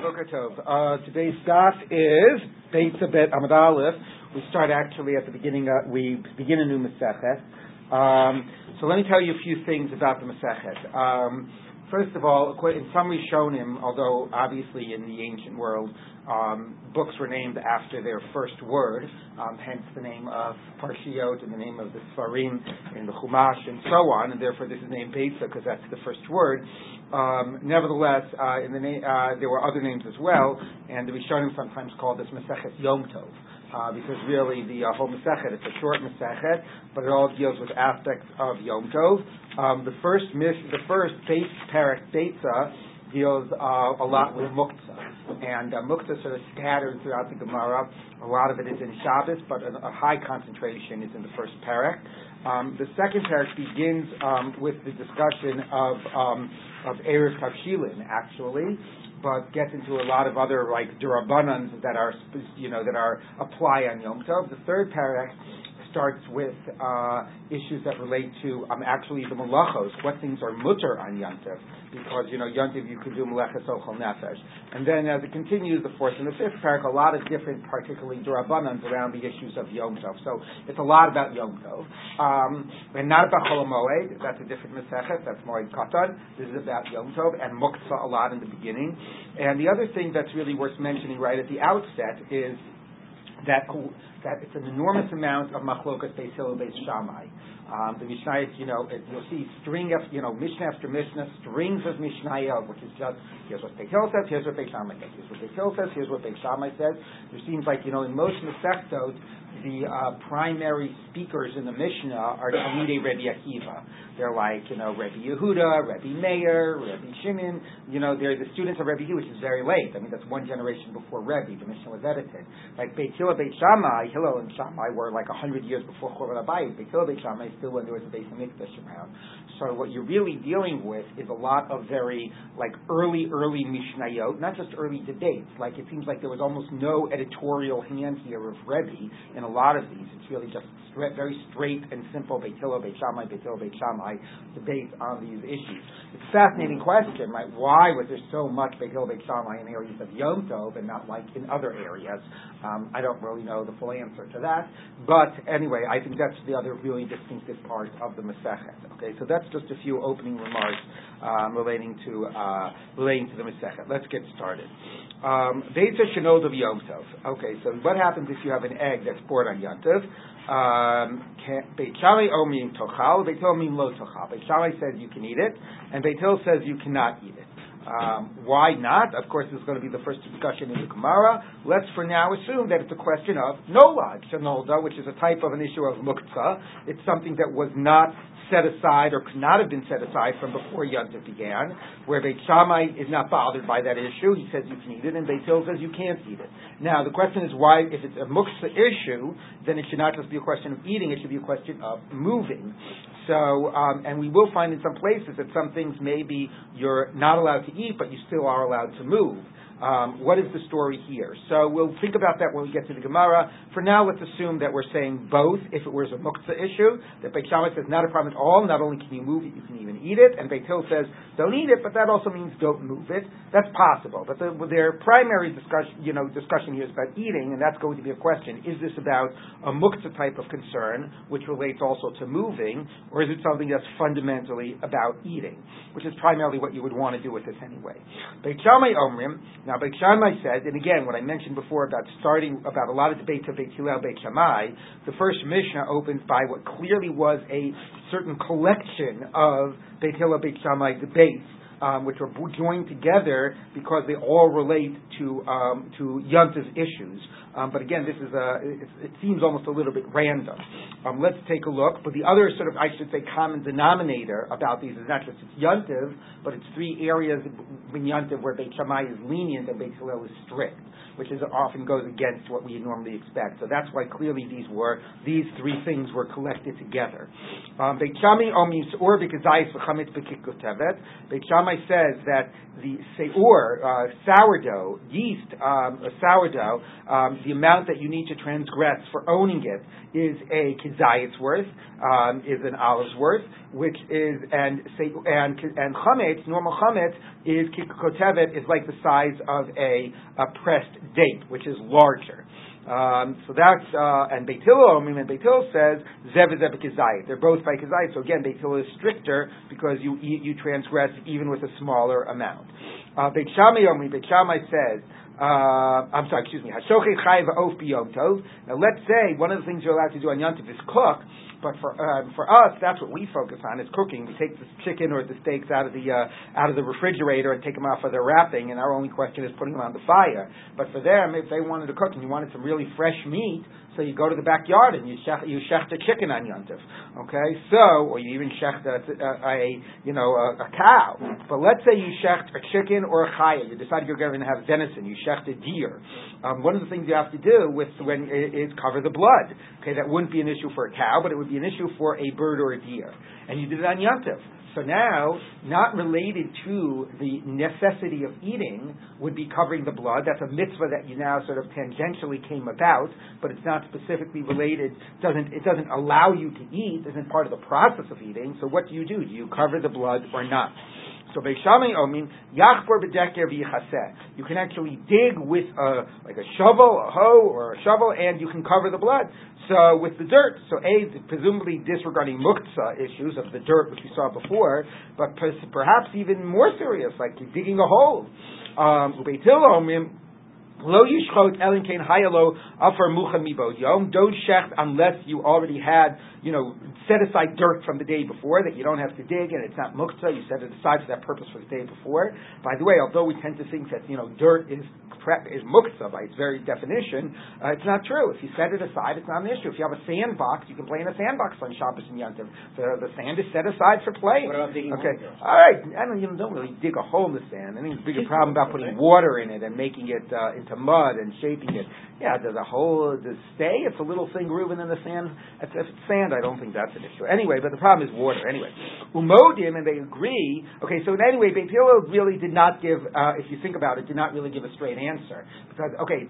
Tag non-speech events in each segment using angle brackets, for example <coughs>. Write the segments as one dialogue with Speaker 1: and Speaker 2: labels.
Speaker 1: Uh, today's daf is Beit Bet Amud Aleph. We start actually at the beginning. Uh, we begin a new Masechet. Um, so let me tell you a few things about the Masechet. Um, first of all, in summary, Shonim, although obviously in the ancient world um, books were named after their first word, um, hence the name of Parshiot and the name of the Sfarim in the Chumash and so on, and therefore this is named Beitza because that's the first word. Um, nevertheless, uh, in the na- uh, there were other names as well, and the Rishonim sometimes call this Masechet Yom Tov. Uh, because really the uh, whole Masechet, it's a short Masechet, but it all deals with aspects of Yom Tov. Um, the first the first base parak Beitza deals uh, a lot with muktzah, and uh, muktzah sort of scattered throughout the Gemara. A lot of it is in Shabbos, but a, a high concentration is in the first parak. Um, the second parak begins um, with the discussion of um, of eruv tavshilin, actually, but gets into a lot of other like durabanans that are you know that are apply on Yom Tov. The third parak starts with uh, issues that relate to um, actually the malachos, what things are mutter on Yantiv, because you know Yantiv you can do malachas ochel nefesh, and then as it continues, the fourth and the fifth parak, a lot of different, particularly durabanans around the issues of Yom Tov. So it's a lot about Yom Tov, um, and not about Chol That's a different mesechet. That's Moed Katan. This is about Yom Tov and Muktzah a lot in the beginning. And the other thing that's really worth mentioning right at the outset is that that it's an enormous amount of machlokas beis Hillel beis Shammai. Um, the Mishnah, you know, it, you'll see string of, you know, Mishnah after Mishnah, strings of Mishnah, which is just, here's what Beis Hillel says, here's what Beis Shammai says, here's what Beis Hillel says, here's what Beis Shammai says. There seems like, you know, in most Masechtot, the uh, primary speakers in the Mishnah are Talmidei Rebbe Akiva. They're like, you know, Rebbe Yehuda, Rebbe Meir, Rebbe Shimon. You know, they're the students of Rebbe Yehuda, which is very late. I mean, that's one generation before Rebbe. The Mishnah was edited. Like Beit Hillel, Beit Shammai, Hillel and Shammai were like a hundred years before Chorban Abayit. Beit Hillel, Beit Shammai still when there was a Beit Hamikdash around. So what you're really dealing with is a lot of very like early, early Mishnayot, not just early debates. Like it seems like there was almost no editorial hand here of Rebbe in a lot of these. It's really just straight, very straight and simple Beit Hillel, Beit Shammai, Beit Hillel, Beit Shammai debate on these issues. It's a fascinating question, right? Why was there so much Beit Hillel, Beit Shammai in areas of Yom Tov and not like in other areas? Um, I don't really know the full answer to that, but anyway, I think that's the other really distinctive part of the Masechet. Okay, so that's just a few opening remarks um, relating to uh, relating to the Masechet. Let's get started. Um, Beitza Shenod of Yom Tov. Okay, so what happens if you have an egg that's poured on Yom Tov? Um, Beit Shammai omim tochal, Beit Hillel omim lo tochal. Beit Shammai says you can eat it, and Beit Hillel says you cannot eat it. Um, why not? Of course, this is going to be the first discussion in the Gemara. Let's for now assume that it's a question of nolad shenolda, which is a type of an issue of muktzah. It's something that was not set aside or could not have been set aside from before Yontif began, where Beit Shammai is not bothered by that issue. He says you can eat it, and Beit Hillel says you can't eat it. Now, the question is why, if it's a muksa issue, then it should not just be a question of eating, it should be a question of moving. So, um, and we will find in some places that some things maybe you're not allowed to eat, but you still are allowed to move. Um, what is the story here? So we'll think about that when we get to the Gemara. For now, let's assume that we're saying both. If it was a muktzah issue, that Beit Shammai says not a problem at all. Not only can you move it, you can even eat it. And Beit Hill says don't eat it, but that also means don't move it. That's possible. But the, their primary discussion, you know, discussion here is about eating, and that's going to be a question: Is this about a muktzah type of concern, which relates also to moving, or is it something that's fundamentally about eating, which is primarily what you would want to do with this anyway? Beit Omrim. Now, Beit Shammai said, and again, what I mentioned before about starting about a lot of debates of Beit Hillel, Beit Shammai, the first Mishnah opens by what clearly was a certain collection of Beit Hillel, Beit Shammai debates um, which are joined together because they all relate to um, to Yonta's issues. Um, but again, this is a, it, it, seems almost a little bit random. Um, let's take a look. But the other sort of, I should say, common denominator about these is not just it's Yontiv, but it's three areas in Yontiv where Beit Shammai is lenient and Beit Hillel is strict which is often goes against what we normally expect. So that's why clearly these were these three things were collected together. Um, Beit Shammai Shammai says that the seur, uh, sourdough, yeast, um, sourdough, um, the amount that you need to transgress for owning it is a kizayit's worth, um, is an olive's worth, which is and say and and chametz, normal chametz is kikotevet is like the size of a, a pressed date, which is larger. Um, so that's uh, and Beit Hillel, I mean, Beit Hillel says zev zebek They're both by. So again, Beit Hillel is stricter because you you transgress even with a smaller amount. Uh, Beit Shammai, I mean, Beit Shammai says. Uh, I'm sorry, excuse me. Now, let's say one of the things you're allowed to do on Yom Tov is cook, but for uh, for us, that's what we focus on is cooking. We take the chicken or the steaks out of the uh, out of the refrigerator and take them off of their wrapping, and our only question is putting them on the fire. But for them, if they wanted to cook and you wanted some really fresh meat, you go to the backyard and you shech, you shecht a chicken on yontif, okay? So, or you even shecht a, a, a you know a, a, cow. But let's say you shecht a chicken or a chaya. You decide you're going to have venison. You shecht a deer. Um, one of the things you have to do with when is cover the blood. Okay, that wouldn't be an issue for a cow, but it would be an issue for a bird or a deer. And you did it on yontif. So now, not related to the necessity of eating would be covering the blood. That's a mitzvah that you now sort of tangentially came about, but it's not specifically related. Doesn't it doesn't allow you to eat? Isn't part of the process of eating. So what do you do? Do you cover the blood or not? So Beit Shammai Omin, Yachbor. You can actually dig with a, like a shovel, a hoe, or a shovel, and you can cover the blood. So with the dirt, so A, presumably disregarding muktzah issues of the dirt, which we saw before, but perhaps even more serious, like digging a hole. Um, Lo yishchot elin kain hayalo afar muchan mibod yom. Don't shecht unless you already had, you know, set aside dirt from the day before that you don't have to dig and it's not muktzah. You set it aside for that purpose for the day before. By the way, although we tend to think that you know dirt is prep is muktzah by its very definition, uh, it's not true. If you set it aside, it's not an issue. If you have a sandbox, you can play in a sandbox on Shabbos and Yom The, the sand is set aside for playing.
Speaker 2: What about digging
Speaker 1: okay, all right. I don't, you don't really dig a hole in the sand. I think the bigger problem about putting water in it and making it uh, into mud and shaping it. Yeah, does a hole does stay? It's a little thing grooving in the sand. If it's sand, I don't think that's an issue. Anyway, but the problem is water. Anyway, umodim, and they agree. Okay, so anyway, Beit Hillel really did not give, uh, if you think about it, did not really give a straight answer because okay,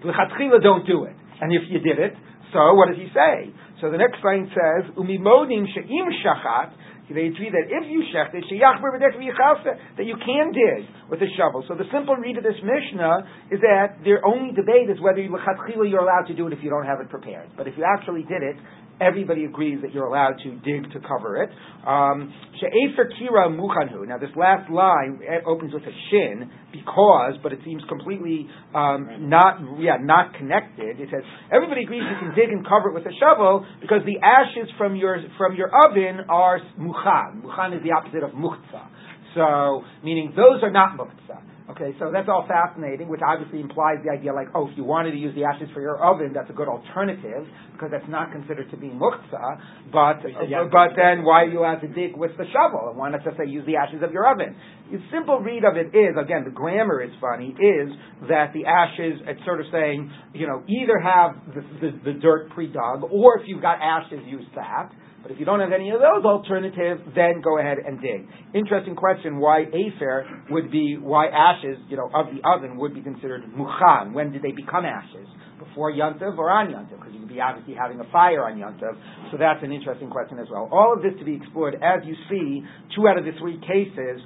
Speaker 1: don't do it, and if you did it, so what does he say? So the next line says umimodim she'im shachat they agree that if you shecht it, that you can dig with a shovel. So the simple read of this Mishnah is that their only debate is whether you're allowed to do it if you don't have it prepared. But if you actually did it, everybody agrees that you're allowed to dig to cover it. Um, kira muchanhu. Now this last line opens with a shin because, but it seems completely um, not, yeah, not connected. It says everybody agrees you can dig and cover it with a shovel because the ashes from your from your oven are Muchan is the opposite of muchza. So, meaning those are not muchza. Okay, so that's all fascinating, which obviously implies the idea like, oh, if you wanted to use the ashes for your oven, that's a good alternative, because that's not considered to be muktzah, but, uh, but then why are you allowed to dig with the shovel? And why not just say use the ashes of your oven? The simple read of it is, again, the grammar is funny, is that the ashes, it's sort of saying, you know, either have the, the, the dirt pre-dug, or if you've got ashes, use that. But if you don't have any of those alternatives, then go ahead and dig. Interesting question: Why afer would be why ashes, you know, of the oven would be considered muchan? When did they become ashes? Before yontiv or on yontiv? Because you could be obviously having a fire on yontiv. So that's an interesting question as well. All of this to be explored. As you see, two out of the three cases,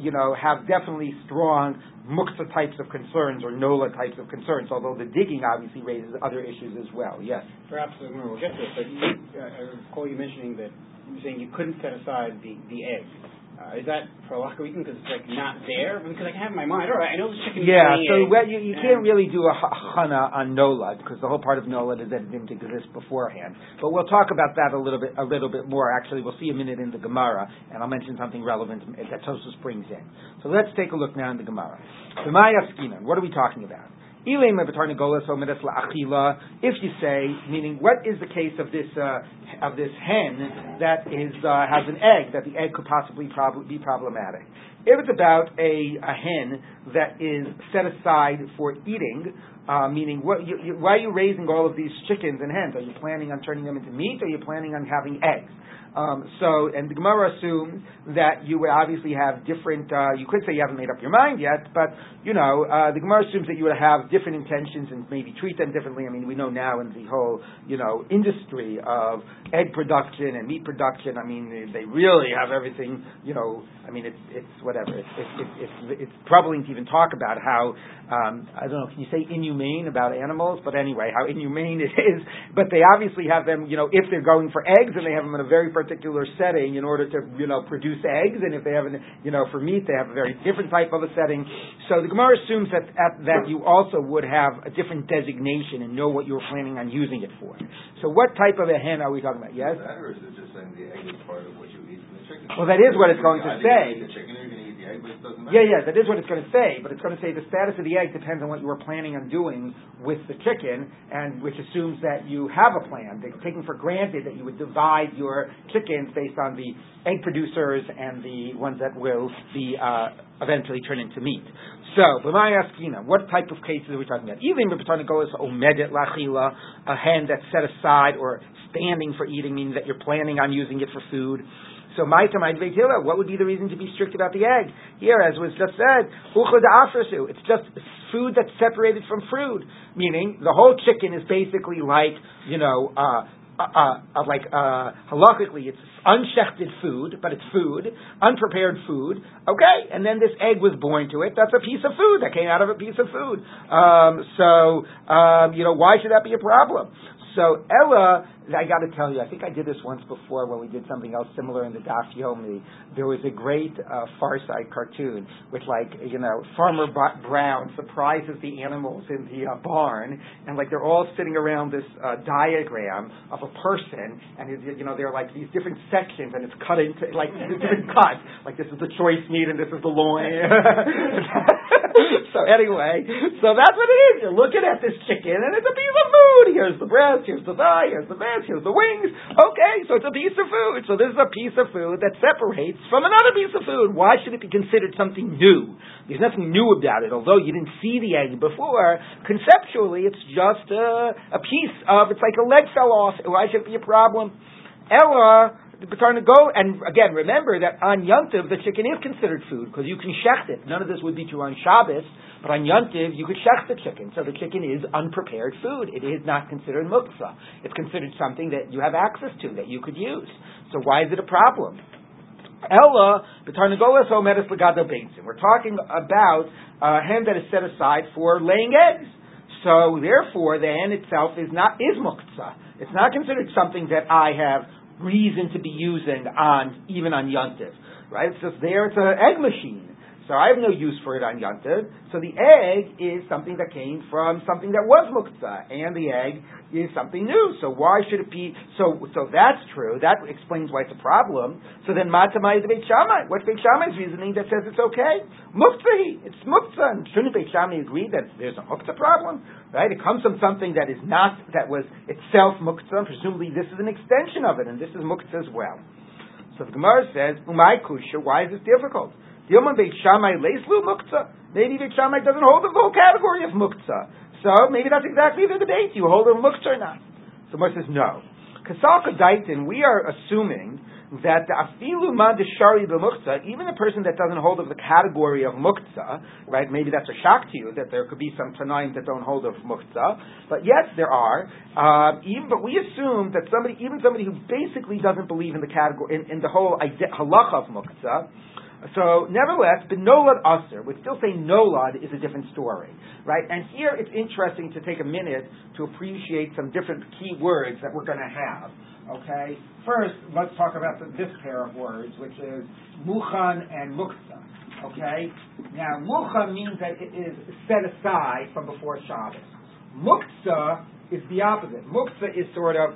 Speaker 1: you know, have definitely strong muksa types of concerns or nola types of concerns, although the digging obviously raises other issues as well. Yes?
Speaker 2: Perhaps we'll get to it, but you, uh, I recall you mentioning that you were saying you couldn't set aside the, the egg. Uh, is that for a weekend because it's like not there? Because I can have in my mind. All right, I know this chicken. Is.
Speaker 1: Yeah, so well, you, you can't really do a chana on nolad because the whole part of nolad is that it didn't exist beforehand. But we'll talk about that a little bit a little bit more. Actually, we'll see a minute in the Gemara, and I'll mention something relevant that Tosfos brings in. So let's take a look now in the Gemara. The Maya What are we talking about? If you say, meaning, what is the case of this uh, of this hen that is uh, has an egg that the egg could possibly prob- be problematic? If it's about a, a hen that is set aside for eating, uh, meaning what, you, you, why are you raising all of these chickens and hens? Are you planning on turning them into meat? Or are you planning on having eggs? Um, so, and the Gemara assumes that you would obviously have different. Uh, you could say you haven't made up your mind yet, but you know, uh, the Gemara assumes that you would have different intentions and maybe treat them differently. I mean, we know now in the whole you know industry of egg production and meat production. I mean, they, really have everything. You know, I mean, it's it's whatever. It's it's it's, it's, it's troubling to even talk about how um, I don't know. Can you say inhumane about animals? But anyway, how inhumane it is. <laughs> But they obviously have them. You know, if they're going for eggs, and they have them in a very particular setting in order to, you know, produce eggs. And if they have, an, you know, for meat, they have a very different type of a setting. So the Gemara assumes that at, that you also would have a different designation and know what you were planning on using it for. So what type of a hen are we talking about? Yes.
Speaker 3: That or is it just saying the egg is part of what you eat from the chicken?
Speaker 1: Well, that is what it's going to say. Yeah, yeah, that is what it's going to say, but it's going to say the status of the egg depends on what you were planning on doing with the chicken, and which assumes that you have a plan. They're taking for granted that you would divide your chickens based on the egg producers and the ones that will be uh, eventually turn into meat. So, b'may askina, what type of cases are we talking about? Even b'patana goes omedet lachila, a hen that's set aside or standing for eating, meaning that you're planning on using it for food. So what would be the reason to be strict about the egg? Here, as was just said, it's just food that's separated from food, meaning the whole chicken is basically like, you know, uh, uh, uh, like uh, halachically, it's unshechted food, but it's food, unprepared food. Okay, and then this egg was born to it. That's a piece of food that came out of a piece of food. Um, so um, you know, why should that be a problem? So Ella I got to tell you, I think I did this once before when we did something else similar in the Daf Yomi. There was a great uh, Far Side cartoon with like you know Farmer Brown surprises the animals in the uh, barn, and like they're all sitting around this uh, diagram of a person, and you know they're like these different sections, and it's cut into like different <laughs> cuts. Like this is the choice meat, and this is the loin. <laughs> so anyway, so that's what it is. You're looking at this chicken, and it's a piece of food. Here's the breast, here's the thigh, here's the fat here's the wings. Okay, so it's a piece of food. So this is a piece of food that separates from another piece of food. Why should it be considered something new? There's nothing new about it. Although you didn't see the egg before, conceptually it's just a, a piece of, it's like a leg fell off. Why should it be a problem? Ella, starting to go, and again, remember that on Yontiv, the chicken is considered food because you can shecht it. None of this would be true on Shabbos, but on Yontiv, you could shecht the chicken. So the chicken is unprepared food. It is not considered muktzah. It's considered something that you have access to, that you could use. So why is it a problem? Ella, b'tarnagolas omedes legado beinsim. We're talking about a hen that is set aside for laying eggs. So therefore, the hen itself is not is muktzah. It's not considered something that I have reason to be using on even on Yontiv, right? It's just there. It's an egg machine. So I have no use for it on Yontiv. So the egg is something that came from something that was muktzah, and the egg is something new. So why should it be? So so that's true. That explains why it's a problem. So then matamai the Beit Shammai. What's Beit Shammai's reasoning that says it's okay? Muktzah. It's muktzah. And shouldn't Beit Shammai agree that there's a muktzah problem? Right? It comes from something that is not that was itself muktzah. Presumably this is an extension of it, and this is muktzah as well. So the Gemara says, Umay kusha. Why is this difficult? Beit Shammai Leislu. Maybe Beit Shammai doesn't hold the whole category of Muktzah. So maybe that's exactly the debate. You hold a Muktzah or not? So Mar says no. Kasal Daitin, we are assuming that the afilu man deshari b'muktzah, even a person that doesn't hold of the category of muktzah, right? Maybe that's a shock to you that there could be some tanaim that don't hold of muktzah, but yes, there are. Uh, even, but we assume that somebody, even somebody who basically doesn't believe in the category, in, in the whole halacha of muktzah, so, nevertheless, the nolad aser would still say nolad is a different story, right? And here it's interesting to take a minute to appreciate some different key words that we're going to have. Okay, first let's talk about the, this pair of words, which is muchan and muksa. Okay, now muchan means that it is set aside from before Shabbos. Muksa is the opposite. Muksa is sort of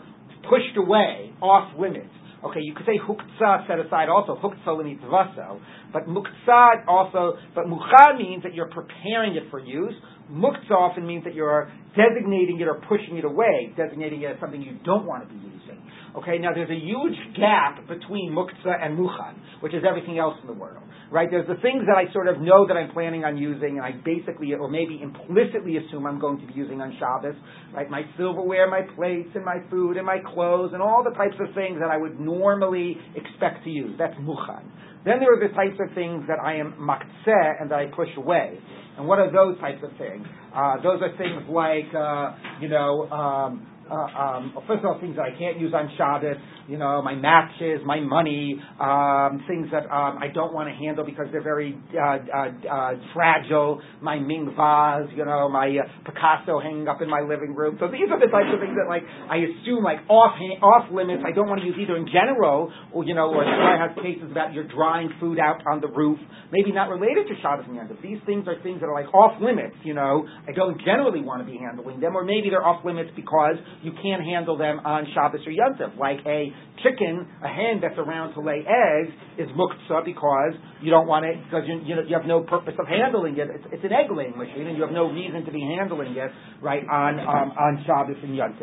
Speaker 1: pushed away, off limits. Okay, you could say huktzah set aside also, huktzah l'mitvaso, but muktzah also, but mucha means that you're preparing it for use. Muktzah often means that you're designating it or pushing it away, designating it as something you don't want to be using. Okay, now there's a huge gap between muktzah and muchan, which is everything else in the world. Right? There's the things that I sort of know that I'm planning on using, and I basically, or maybe implicitly assume I'm going to be using on Shabbos. Right? My silverware, my plates, and my food, and my clothes, and all the types of things that I would normally expect to use. That's muchan. Then there are the types of things that I am maktzeh and that I push away. And what are those types of things? Uh, those are things like, uh, you know, um, uh, um, first of all, things that I can't use on Shabbos, you know, my matches, my money, um, things that um, I don't want to handle because they're very uh, uh, uh, fragile, my Ming vase, you know, my uh, Picasso hanging up in my living room. So these are the types of things that, like, I assume, like, off off limits. I don't want to use either in general, or you know, or I have cases about you're drying food out on the roof, maybe not related to Shabbos and Yom These things are things that are like off limits. You know, I don't generally want to be handling them, or maybe they're off limits because you can't handle them on Shabbos or Yom like a chicken, a hen that's around to lay eggs is muktzah because you don't want it because you, you, you have no purpose of handling it. It's, it's, an egg laying machine, and you have no reason to be handling it right on um, on Shabbos and Yom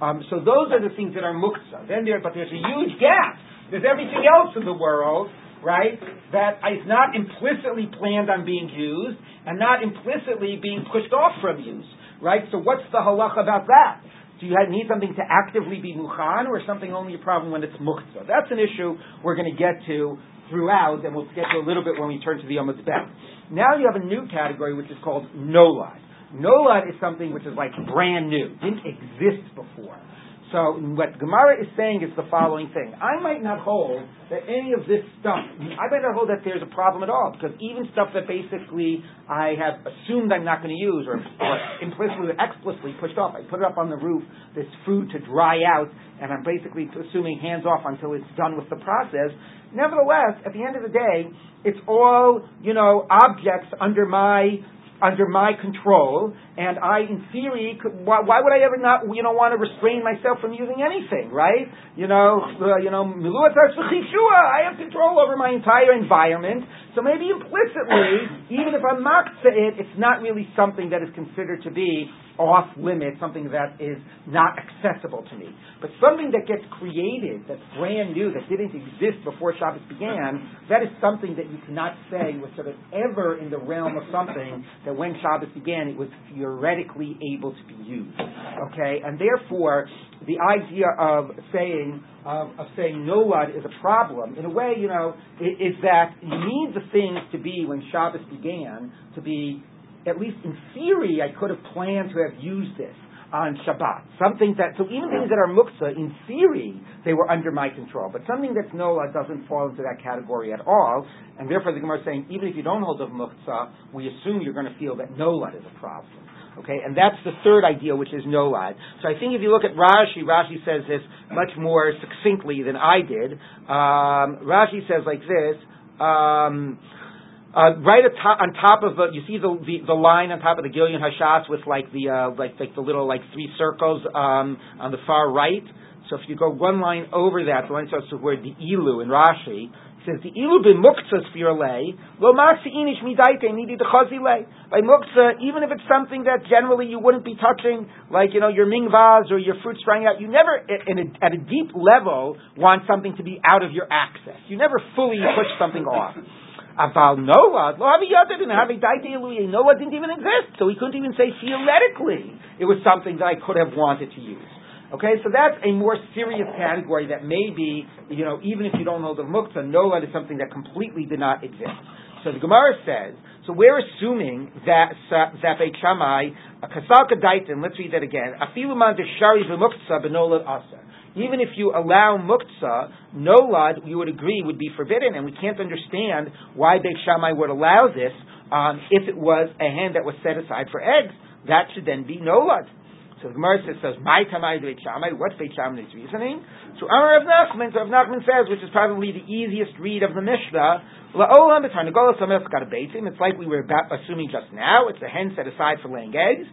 Speaker 1: um, so those are the things that are muktzah. Then there, but there's a huge gap. There's everything else in the world right, that is not implicitly planned on being used and not implicitly being pushed off from use, right? So what's the halacha about that? Do you need something to actively be muchan, or something only a problem when it's muktzah? That's an issue we're going to get to throughout, and we'll get to a little bit when we turn to the Yom Bet. Now you have a new category which is called nolad. Nolad is something which is like brand new, didn't exist before. So what Gemara is saying is the following thing. I might not hold that any of this stuff, I might not hold that there's a problem at all, because even stuff that basically I have assumed I'm not going to use, or, or implicitly or explicitly pushed off, I put it up on the roof, this food to dry out, and I'm basically assuming hands off until it's done with the process. Nevertheless, at the end of the day, it's all, you know, objects under my under my control, and I, in theory, could, why, why, would I ever not, you know, want to restrain myself from using anything, right? You know, uh, you know, I have control over my entire environment, so maybe implicitly, even if I'm maksa it, it's not really something that is considered to be off limit, something that is not accessible to me. But something that gets created, that's brand new, that didn't exist before Shabbos began, that is something that you cannot say was sort of ever in the realm of something that when Shabbos began, it was theoretically able to be used. Okay? And therefore, the idea of saying, of, of saying nolad is a problem, in a way, you know, is, is that you need the things to be, when Shabbos began, to be at least in theory, I could have planned to have used this on Shabbat. Something that, so even things that are muktzah, in theory, they were under my control. But something that's nola uh, doesn't fall into that category at all. And therefore, the Gemara is saying, even if you don't hold of muktzah, we assume you're going to feel that nola is a problem. Okay, and that's the third idea, which is no nolad. So I think if you look at Rashi, Rashi says this much more succinctly than I did. Um, Rashi says like this. Um, uh, right top, on top of the, you see the, the, the line on top of the Gilyon Hashas with like the uh, like like the little like three circles um, on the far right. So if you go one line over that, the line starts with word the ilu in Rashi. Says the ilu b'muktzah lay lo maxi inish midaite nidi dechazi lay. By muktzah, even if it's something that generally you wouldn't be touching, like you know your ming vase or your fruits drying out, you never, a, at a deep level, want something to be out of your access. You never fully push something off. Aval Noah, lo havi yadid and havi Noah didn't even exist, so he couldn't even say theoretically it was something that I could have wanted to use. Okay, so that's a more serious category that maybe, you know, even if you don't hold of muktzah, Noah is something that completely did not exist. So the Gemara says, so we're assuming that that Beit Shammai, kasal kadaitin, let's read that again. Afilu man deshari v'muktzah benolat aser even if you allow muktzah, nolad, you would agree would be forbidden, and we can't understand why Beit Shammai would allow this um, if it was a hen that was set aside for eggs. That should then be nolad. So the Gemara says, "My tamai Beit Shammai." What's Beit Shammai's reasoning? So Amar of Nachman, so Rav Nachman says, which is probably the easiest read of the Mishnah. La'olam b'tarnagolas got a beitim. It's like we were about, assuming just now. It's a hen set aside for laying eggs.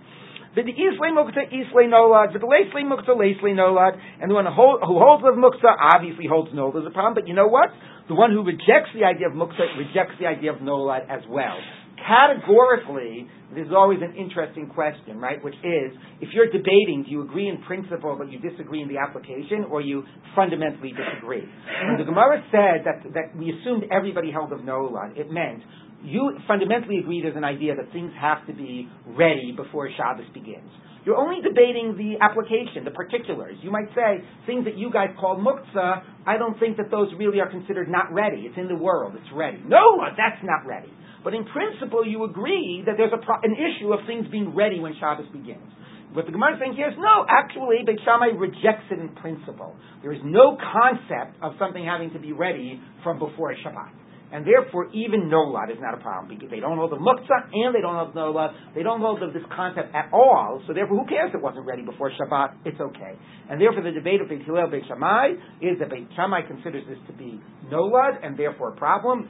Speaker 1: But The Islay Mukta, Islay Nolad, the Lasley Mukta, Lasley Nolad, and the one who holds with Mukta obviously holds Nolad as a problem, but you know what? The one who rejects the idea of Mukta rejects the idea of Nolad as well. Categorically, this is always an interesting question, right? Which is, if you're debating, do you agree in principle but you disagree in the application, or you fundamentally disagree? When the Gemara said that, that we assumed everybody held of Nolad, it meant you fundamentally agree there's an idea that things have to be ready before Shabbos begins. You're only debating the application, the particulars. You might say things that you guys call muktzah. I don't think that those really are considered not ready. It's in the world. It's ready. No, that's not ready. But in principle, you agree that there's pro- an issue of things being ready when Shabbos begins. What the Gemara is saying here is no. Actually, Beit Shammai rejects it in principle. There is no concept of something having to be ready from before Shabbat. And therefore, even no nolad is not a problem because they don't hold the muktzah and they don't hold nolad. They don't hold of this concept at all. So therefore, who cares if it wasn't ready before Shabbat? It's okay. And therefore, the debate of Beit Hillel Beit Shammai is that Beit Shammai considers this to be no nolad and therefore a problem.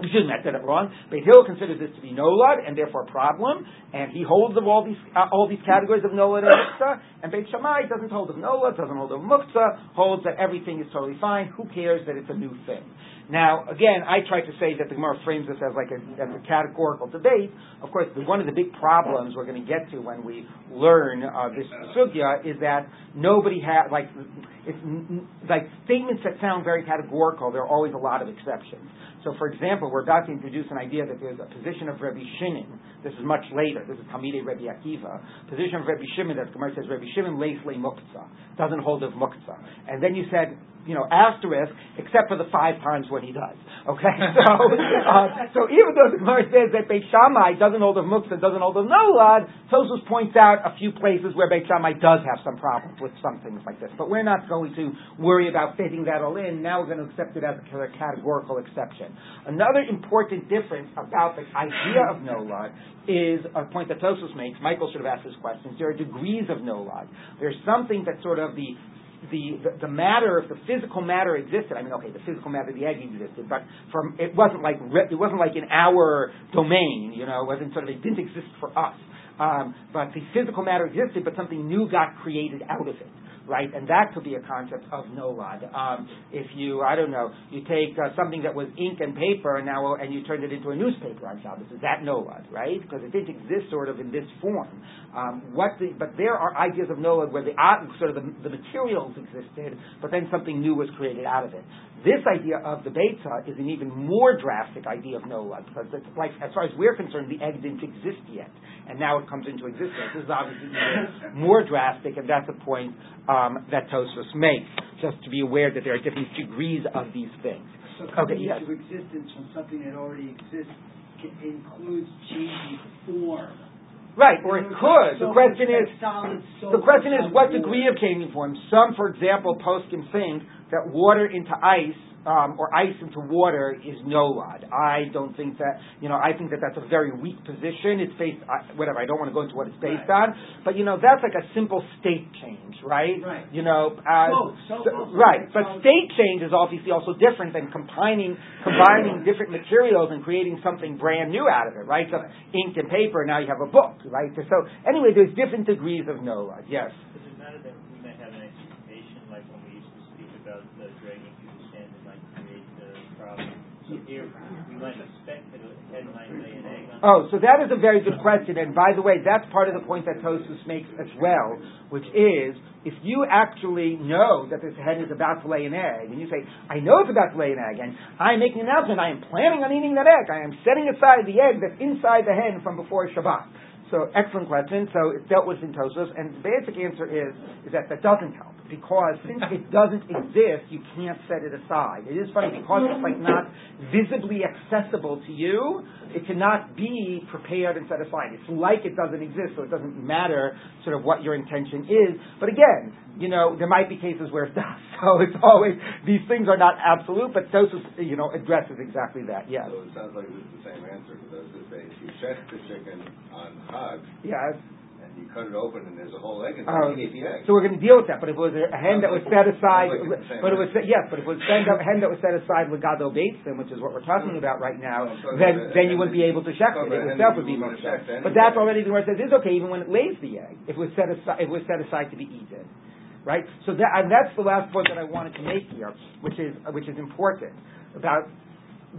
Speaker 1: Excuse me, I said it wrong. Beit Hillel considers this to be nolad and therefore a problem, and he holds of all these uh, all these categories of nolad and muktzah. And Beit Shammai doesn't hold of nolad, doesn't hold of muktzah, holds that everything is totally fine. Who cares that it's a new thing? Now, again, I try to say that the Gemara frames this as like a, as a categorical debate. Of course, one of the big problems we're going to get to when we learn uh, this sugya is that nobody has like it's like statements that sound very categorical. There are always a lot of exceptions. So, for example, we're about to introduce an idea that there's a position of Rabbi Shimon. This is much later. This is Talmidei Rabbi Akiva. Position of Rabbi Shimon that the Gemara says Rabbi Shimon lays le muktzah doesn't hold of muktzah. And then you said you know, asterisk, except for the five times when he does. Okay, <laughs> so uh, so even though the Gemara says that Beit Shammai doesn't hold of muktzah, doesn't hold of nolad, Tosfos points out a few places where Beit Shammai does have some problems with some things like this. But we're not going to worry about fitting that all in. Now we're going to accept it as a categorical exception. Another important difference about the idea of nolad is a point that Tosfos makes. Michael should have asked this question. There are degrees of nolad. There's something that sort of the the, the, the matter, if the physical matter existed, I mean, okay, the physical matter the egg existed, but from it wasn't like it wasn't like in our domain, you know, it wasn't sort of it didn't exist for us. Um, but the physical matter existed, but something new got created out of it right? And that could be a concept of nolad. Um, if you, I don't know, you take uh, something that was ink and paper and now and you turned it into a newspaper on Shabbos, is that nolad, right? Because it didn't exist sort of in this form. Um, what the, but there are ideas of nolad where the sort of the, the, materials existed, but then something new was created out of it. This idea of the beta is an even more drastic idea of nolad because it's like, as far as we're concerned, the egg didn't exist yet, and now it comes into existence. This is obviously even more drastic, and that's a point um, that Tosfos makes, just to be aware that there are different degrees of these things.
Speaker 4: So coming okay, yes. into existence from something that already exists includes changing form.
Speaker 1: Right, or it could. The question is, the question is, what degree of changing form? Some, for example, poskim think that water into ice um, or ice into water is nolad. I don't think that, you know, I think that that's a very weak position. It's based, uh, whatever, I don't want to go into what it's based right. on, but you know, that's like a simple state change, right?
Speaker 4: Right.
Speaker 1: You know, uh,
Speaker 4: so,
Speaker 1: so, right. But state change is obviously also different than combining, combining different materials and creating something brand new out of it, right? So ink and paper, now you have a book, right? So anyway, there's different degrees of nolad, yes.
Speaker 5: Does it matter that we might have an expectation, like when we used to speak about the dragging through the sand and like create the problem? So here, we might expect that a head might lay an egg on
Speaker 1: Oh, so that is a very good question. And by the way, that's part of the point that Tosfos makes as well, which is if you actually know that this hen is about to lay an egg, and you say, I know it's about to lay an egg, and I'm making an announcement, I am planning on eating that egg, I am setting aside the egg that's inside the hen from before Shabbat. So excellent question. So it's dealt with in Tosfos, and the basic answer is is that that doesn't help because since it doesn't exist, you can't set it aside. It is funny because it's like not visibly accessible to you. It cannot be prepared and set aside. It's like it doesn't exist, so it doesn't matter sort of what your intention is. But again, you know, there might be cases where it does. <laughs> So it's always these things are not absolute, but Tosfos, you know, addresses exactly that. Yeah.
Speaker 3: So it sounds like this is the same answer to those who say if you check the chicken on hog.
Speaker 1: Yes
Speaker 3: you cut it open and there's a whole egg inside.
Speaker 1: Uh,
Speaker 3: you the.
Speaker 1: So we're going to deal with that. But if it was a hen that was set aside, but it was yes, but if it was a hen that was set aside legado batesim, which is what we're talking about right now, then then you wouldn't be able to check it. It itself would be more But that's already the word says is okay even when it lays the egg. If it was set aside, it was set aside to be eaten. Right. So that and that's the last point that I wanted to make here, which is which is important about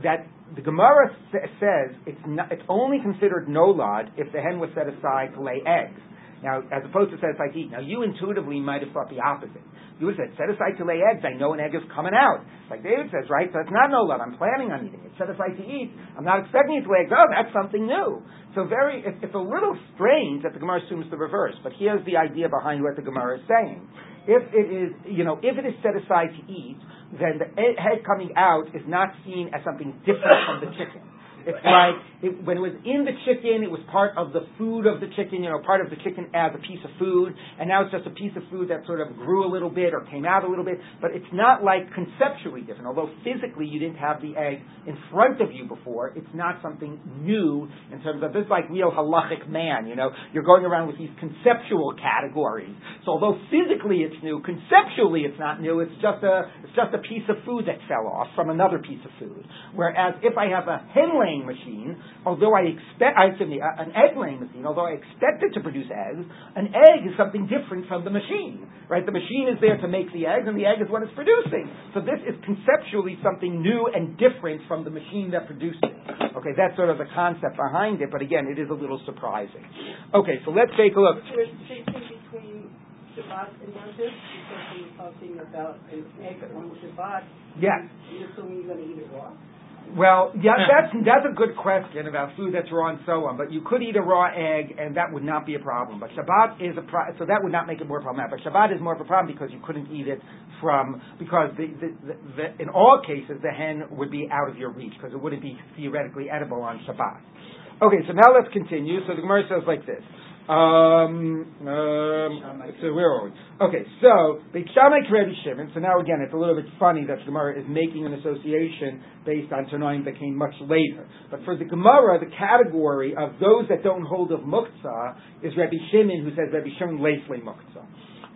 Speaker 1: that the Gemara sa- says it's not, it's only considered nolad if the hen was set aside to lay eggs. Now, as opposed to set aside to eat. Now, you intuitively might have thought the opposite. You would have said, set aside to lay eggs. I know an egg is coming out. Like David says, right? So it's not nolad. I'm planning on eating it. Set aside to eat. I'm not expecting it to lay eggs. Oh, that's something new. So very, it's, it's a little strange that the Gemara assumes the reverse. But here's the idea behind what the Gemara is saying. If it is, you know, if it is set aside to eat, then the head coming out is not seen as something different from the chicken. It's like it, when it was in the chicken, it was part of the food of the chicken, you know, part of the chicken as a piece of food, and now it's just a piece of food that sort of grew a little bit or came out a little bit, but it's not like conceptually different. Although physically you didn't have the egg in front of you before, it's not something new in terms of this is like real halachic man, you know. You're going around with these conceptual categories. So although physically it's new, conceptually it's not new. It's just a it's just a piece of food that fell off from another piece of food. Whereas if I have a hen laying machine, although I expect, I excuse me, an egg laying machine, although I expect it to produce eggs, an egg is something different from the machine, right? The machine is there to make the eggs, and the egg is what it's producing. So this is conceptually something new and different from the machine that produced it. Okay, that's sort of the concept behind it, but again, it is a little surprising. Okay, so let's take a look.
Speaker 6: Distinction between Shabbat and Yom because we're talking about an egg on Shabbat.
Speaker 1: Yes.
Speaker 6: You're assuming you're going to eat it raw?
Speaker 1: Well, yeah, that's that's a good question about food that's raw and so on. But you could eat a raw egg, and that would not be a problem. But Shabbat is a pro- so that would not make it more problematic. But Shabbat is more of a problem because you couldn't eat it from because the, the, the, the in all cases the hen would be out of your reach because it wouldn't be theoretically edible on Shabbat. Okay, so now let's continue. So the Gemara says like this. Um, um, so where are we? Okay, so Beit Shammai Rebbe Shimon. So now again, it's a little bit funny that Gemara is making an association based on Tanoim that came much later. But for the Gemara, the category of those that don't hold of Muktzah is Rabbi Shimon, who says Rebbe Shimon Leisley Muktzah.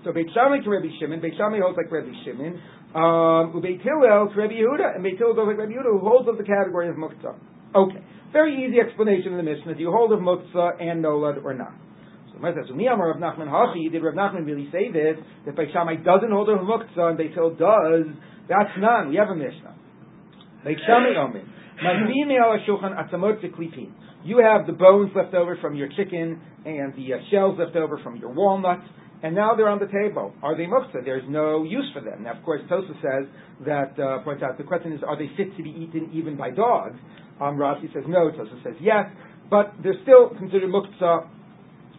Speaker 1: So Beit Shammai to Rebbe Shimon. Beit Shammai holds like Rebbe Shimon. Um, Beit Hillel to Rebbe Yehuda, and Beit Hillel goes like Rebbe Yehuda, who holds of the category of Muktzah. Okay, very easy explanation of the Mishnah. Do you hold of Muktzah and Nolad or not? "Umiyamar Rav Nachman Hachi." Did Rav Nachman really say this? That Beit Shammai doesn't hold a muktzah and Beit Hillel does. That's none. We have a Mishnah. Beit Shammai Omin. You have the bones left over from your chicken and the uh, shells left over from your walnuts, and now they're on the table. Are they muktzah? There's no use for them. Now, of course, Tosa says that uh, points out the question is, are they fit to be eaten even by dogs? Um, Rashi says no. Tosa says yes, but they're still considered muktzah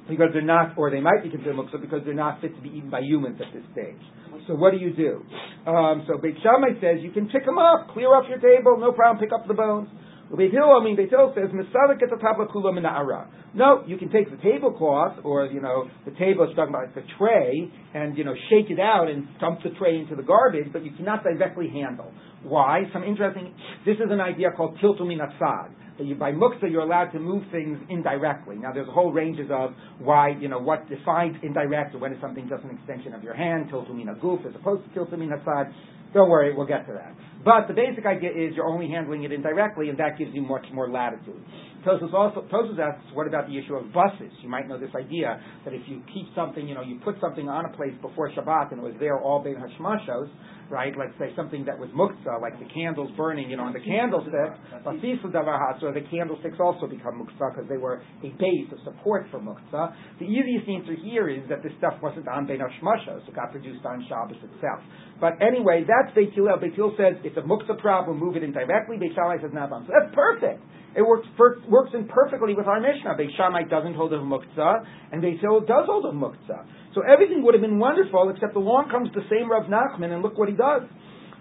Speaker 1: because they're not, or they might be considered muktzah because they're not fit to be eaten by humans at this stage. So what do you do? Um, so Beit Shammai says you can pick them up, clear off your table, no problem, pick up the bones. Beit Hillel, I mean, Beit Hillel says, Misadik at the. No, you can take the tablecloth, or, you know, the table is talking about the tray, and, you know, shake it out and dump the tray into the garbage, but you cannot directly handle. Why? Some interesting, this is an idea called tiltu minatzad by muktzah you're allowed to move things indirectly. Now there's a whole ranges of why, you know, what defines indirect or when is something just an extension of your hand, tiltumina goof as opposed to tiltumina side. Don't worry, we'll get to that. But the basic idea is you're only handling it indirectly, and that gives you much more latitude. Tosfos also Tosfos asks, what about the issue of buses? You might know this idea that if you keep something, you know, you put something on a place before Shabbat and it was there all bein hashmashos, right? Let's say something that was muktzah, like the candles burning, you know, on the candlestick, or the candlesticks also become muktzah because they were a base, a support for muktzah. The easiest answer here is that this stuff wasn't on bein hashmashos, it got produced on Shabbos itself. But anyway, that's Beit Hillel. Beit Hillel says it's a muktzah problem, move it in directly. Beit Shammai says not. So that's perfect. It works for, works in perfectly with our Mishnah. Beit Shammai doesn't hold of muktzah, and Beit Hillel does hold of muktzah. So everything would have been wonderful, except along comes the same Rav Nachman, and look what he does.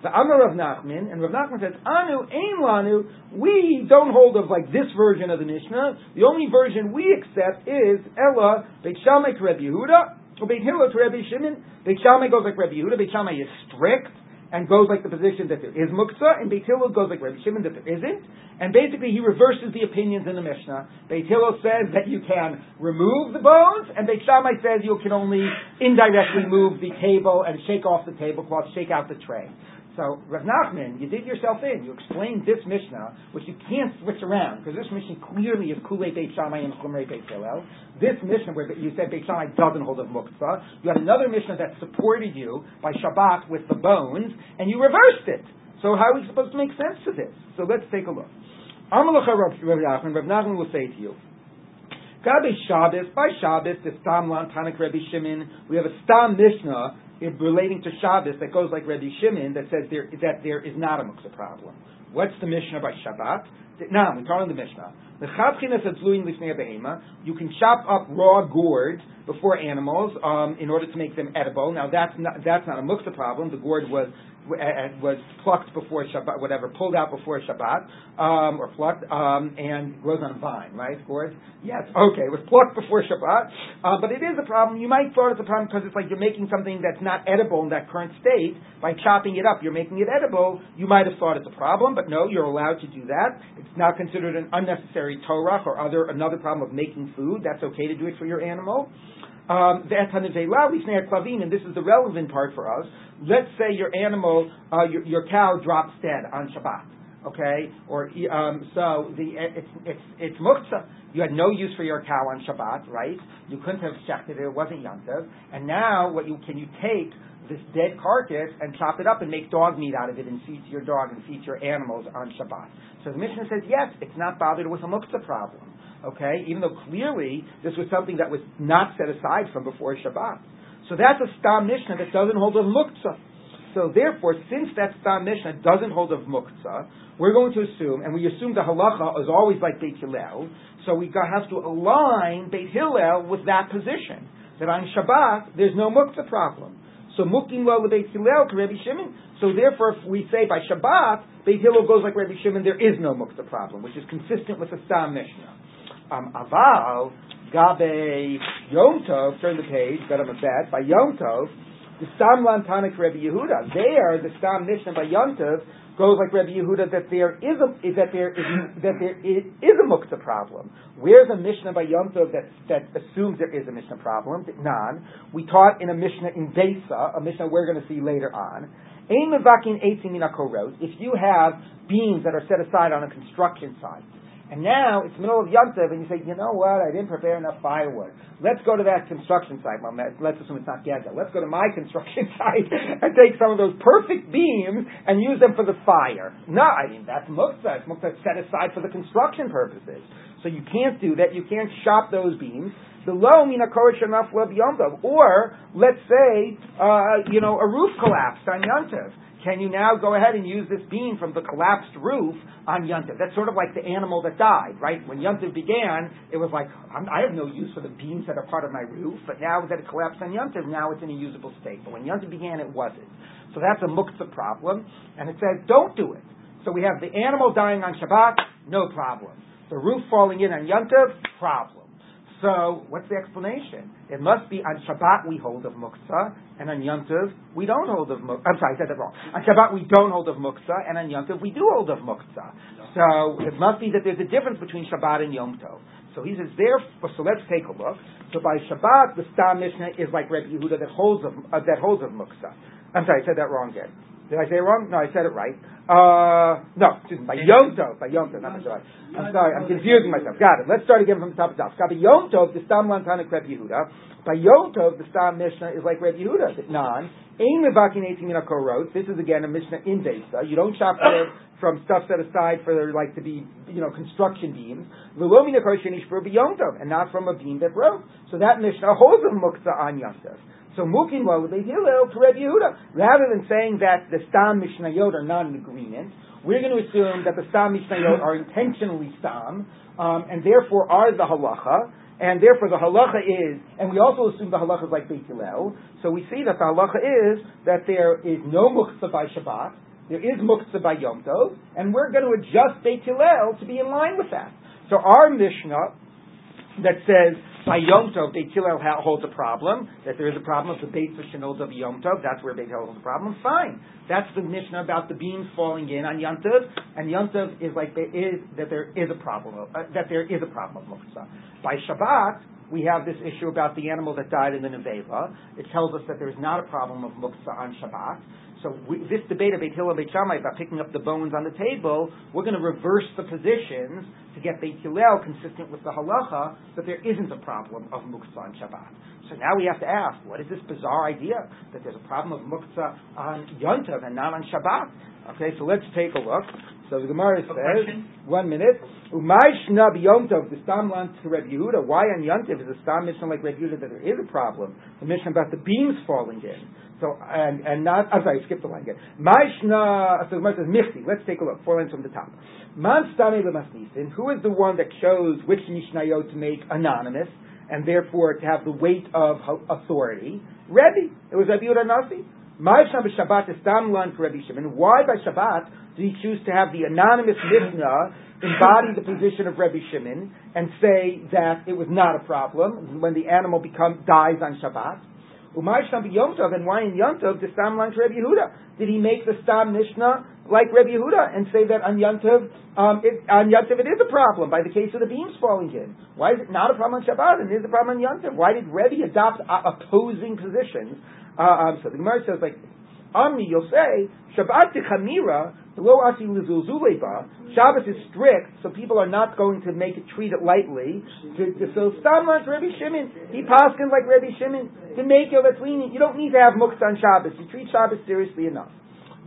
Speaker 1: The Amar Rav Nachman, and Rav Nachman says, Anu, Ein Lanu, we don't hold of like this version of the Mishnah. The only version we accept is Ella, Beit Shammai to Rebbe Yehuda, or Beit Hillel to Rebbe Shimon. Beit Shammai goes like Rebbe Yehuda, Beit Shammai is strict, and goes like the position that there is muktzah, and Beit Hillel goes like Rabbi Shimon that there isn't. And basically, he reverses the opinions in the Mishnah. Beit Hillel says that you can remove the bones, and Beit Shammai says you can only indirectly move the table and shake off the tablecloth, shake out the tray. So, Rav Nachman, you did yourself in. You explained this Mishnah, which you can't switch around, because this Mishnah clearly is Kulei Beit Shammai and Chumrei Beit Hillel. This Mishnah, where you said Beit Shammai doesn't hold of Muktzah, you had another Mishnah that supported you by Shabbat with the bones, and you reversed it. So how are we supposed to make sense of this? So let's take a look. Amalacha Rav Nachman, Rav Nachman will say to you, Gabi Shabbos, by Shabbos, the Stam Lan Tanik Rebbe Shimon, we have a Stam Mishnah relating to Shabbos that goes like Rebbe Shimon that says there, that there is not a muksa problem. What's the Mishnah by Shabbat? Now, we're talking the Mishnah. You can chop up raw gourd before animals um, in order to make them edible. Now that's not that's not a muksa problem. The gourd was was plucked before Shabbat, whatever, pulled out before Shabbat, um, or plucked, um, and grows on a vine, right? Gourd? Yes, okay, it was plucked before Shabbat, uh, but it is a problem. You might thought it's a problem because it's like you're making something that's not edible in that current state. By chopping it up, you're making it edible. You might have thought it's a problem, but no, you're allowed to do that. It's not considered an unnecessary Torah or other another problem of making food. That's okay to do it for your animal. Um, and this is the relevant part for us. Let's say your animal, uh, your, your cow drops dead on Shabbat okay? Or um, so the it's it's it's muktzah. You had no use for your cow on Shabbat, right? You couldn't have shechted it; it wasn't yantav. And now, what you can you take this dead carcass and chop it up and make dog meat out of it and feed to your dog and feed your animals on Shabbat? So the Mishnah says yes, it's not bothered with a muktzah problem, okay? Even though clearly this was something that was not set aside from before Shabbat. So that's a stam Mishnah that doesn't hold of muktzah. So therefore, since that Stam Mishnah doesn't hold of Muktzah, we're going to assume, and we assume the halacha is always like Beit Hillel, so we have to align Beit Hillel with that position, that on Shabbat, there's no Muktzah problem. So Muktim lo Beit Hillel to Rabbi Shimon. So therefore, if we say by Shabbat, Beit Hillel goes like Rabbi Shimon, there is no Muktzah problem, which is consistent with the Stam Mishnah. Um, aval, Gabe Yom Tov, turn the page, got on the bet, by Yom Tov, the Stam Lantanik Rebbe Yehuda. There, the Stam Mishnah by Yontiv goes like Rebbe Yehuda that there is a that there is that there is, is a muktzah problem. Where's a Mishnah by Yontiv that that assumes there is a Mishnah problem? None. We taught in a Mishnah in Besa, a Mishnah we're going to see later on. If you have beams that are set aside on a construction site, and now it's middle of Yontiv, and you say, you know what? I didn't prepare enough firewood. Let's go to that construction site. Well, let's assume it's not Gaza. Let's go to my <laughs> construction site and take some of those perfect beams and use them for the fire. No, I mean that's muktzah. It's muktzah set aside for the construction purposes. So you can't do that. You can't shop those beams. The low Or let's say, uh, you know, a roof collapsed on Yontiv can you now go ahead and use this beam from the collapsed roof on Yontif? That's sort of like the animal that died, right? When Yontif began, it was like, i have no use for the beams that are part of my roof, but now that it collapsed on Yontif, now it's in a usable state. But when Yontif began, it wasn't. So that's a muktzah problem, and it says, don't do it. So we have the animal dying on Shabbat, no problem. The roof falling in on Yontif, problem. So, what's the explanation? It must be on Shabbat we hold of Muktzah, and on Yom Tov we don't hold of Muktzah. I'm sorry, I said that wrong. On Shabbat we don't hold of Muktzah, and on Yom Tov we do hold of Muktzah. So, it must be that there's a difference between Shabbat and Yom Tov. So he says, therefore, so let's take a look. So by Shabbat, the Stam Mishnah is like Rebbe Yehuda that holds of, uh, that holds of Muktzah. I'm sorry, I said that wrong again. Did I say it wrong? No, I said it right. Uh, no, excuse me, by Yom Tov, by Yom Tov, not by Shabbat. I'm sorry, I'm confusing myself. Got it. Let's start again from the top of the top. By Yom Tov, the Stam Lantana Reb Yehuda. By Yom Tov, the Stam Mishnah is like Reb Yehuda. Non. Ain Mevakin Eitim Korot. This is again a Mishnah in Besa. You don't shop for from stuff set aside for like to be you know construction beams. Velomina Koshenish for Yom Tov, and not from a beam that broke. So that Mishnah holds a muktzah on Yom Tov. So Mukin Lo Hillel to Reb Yehuda. Rather than saying that the Stam Mishnayot are not in agreement, we're going to assume that the Stam Mishnayot are intentionally Stam, um, and therefore are the halacha, and therefore the halacha is, and we also assume the halacha is like Beit Hillel, so we see that the halacha is that there is no muktzah by Shabbat, there is muktzah by Yom Tov, and we're going to adjust Beit Hillel to be in line with that. So our Mishnah that says by Yom Tov, Beit Hillel holds a problem, that there is a problem of the Beit Shinol of Yom Tov, that's where Beit Hillel holds a problem, fine. That's the Mishnah about the beams falling in on Yom Tov, and Yom Tov is like, is, that there is a problem, of, uh, that there is a problem of Muktzah. By Shabbat, we have this issue about the animal that died in the Neveva. It tells us that there is not a problem of Muktzah on Shabbat. So we, this debate of Beit Hillel Beit Shammai about picking up the bones on the table, we're going to reverse the positions to get Beit Hillel consistent with the halacha that there isn't a problem of muktzah on Shabbat. So now we have to ask, what is this bizarre idea that there's a problem of muktzah on Yontav and not on Shabbat? Okay, so let's take a look. So the Gemara says, one minute, Umay Shnab Yontav, the Stam land to Reb Yehuda. Why on Yontav is a Stam Mishnah like Reb Yehuda that there is a problem? The Mishnah about the beams falling in. So, and, and not, I'm sorry, skip the line again. Maishna, so the Gemara says, Michti, let's take a look, four lines from the top. Man Stame Lemasnisin, who is the one that chose which Mishnayot to make anonymous, and therefore to have the weight of authority? Rebbe. It was Rabbi Yehuda Nasi. Maishna b'Shabbat is Stam lan for Rabbi Shimon. Why by Shabbat did he choose to have the anonymous Mishnah embody the position of Rebbe Shimon and say that it was not a problem when the animal become, dies on Shabbat? Umay Stam Yom Tov, and why in Yom Tov the Stam line to Rabbi Yehuda? Did he make the Stam Mishnah like Rabbi Yehuda and say that on Yom Tov, um, it, on Yom Tov it is a problem by the case of the beams falling in? Why is it not a problem on Shabbat and it is a problem on Yom Tov? Why did Rebbe adopt uh, opposing positions? Uh, um, so the Gemara says like, Omni, you'll say, Shabbat Chamira, Lo Asi Lizulzuleba, Shabbos is strict, so people are not going to make it, treat it lightly. So Stam like Rabbi Shimon, he paskin like Rabbi Shimon, to make that's lenient. You don't need to have muktzah on Shabbos. You treat Shabbos seriously enough.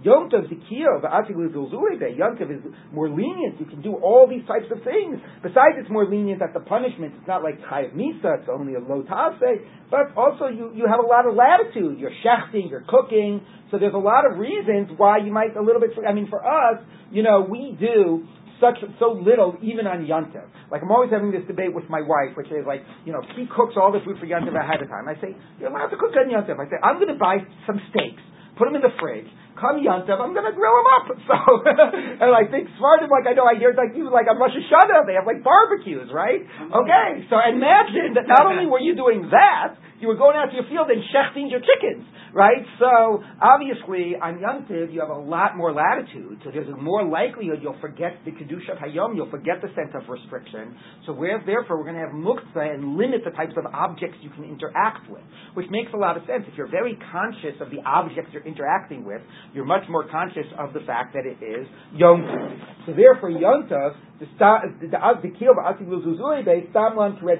Speaker 1: Yom Tov Zikiyah, V'ati Lizulzulebe, Yom Tov is more lenient. You can do all these types of things. Besides, it's more lenient that the punishment, it's not like Chayav Misa, it's only a low tase, but also you, you have a lot of latitude. You're shechting, you're cooking, so there's a lot of reasons why you might a little bit. I mean, for us, you know, we do such so little even on Yontev. Like I'm always having this debate with my wife, which is like, you know, he cooks all the food for Yontev ahead of time. I say, you're allowed to cook on Yontev. I say, I'm to buy some steaks, put them in the fridge. Come Yontev, I'm going to grill them up. <laughs> So, and I think Sfardim, like I know, I hear like you like on Rosh Hashanah, they have like barbecues, right? Mm-hmm. Okay, so imagine that not only were you doing that, you were going out to your field and shechting your chickens, right? So obviously on Yom Tov you have a lot more latitude, so there's a more likelihood you'll forget the kedusha of Hayom, you'll forget the sense of restriction. So we're, therefore we're going to have muktzah and limit the types of objects you can interact with, which makes a lot of sense. If you're very conscious of the objects you're interacting with, you're much more conscious of the fact that it is Yom Tov. So therefore Yom Tov, the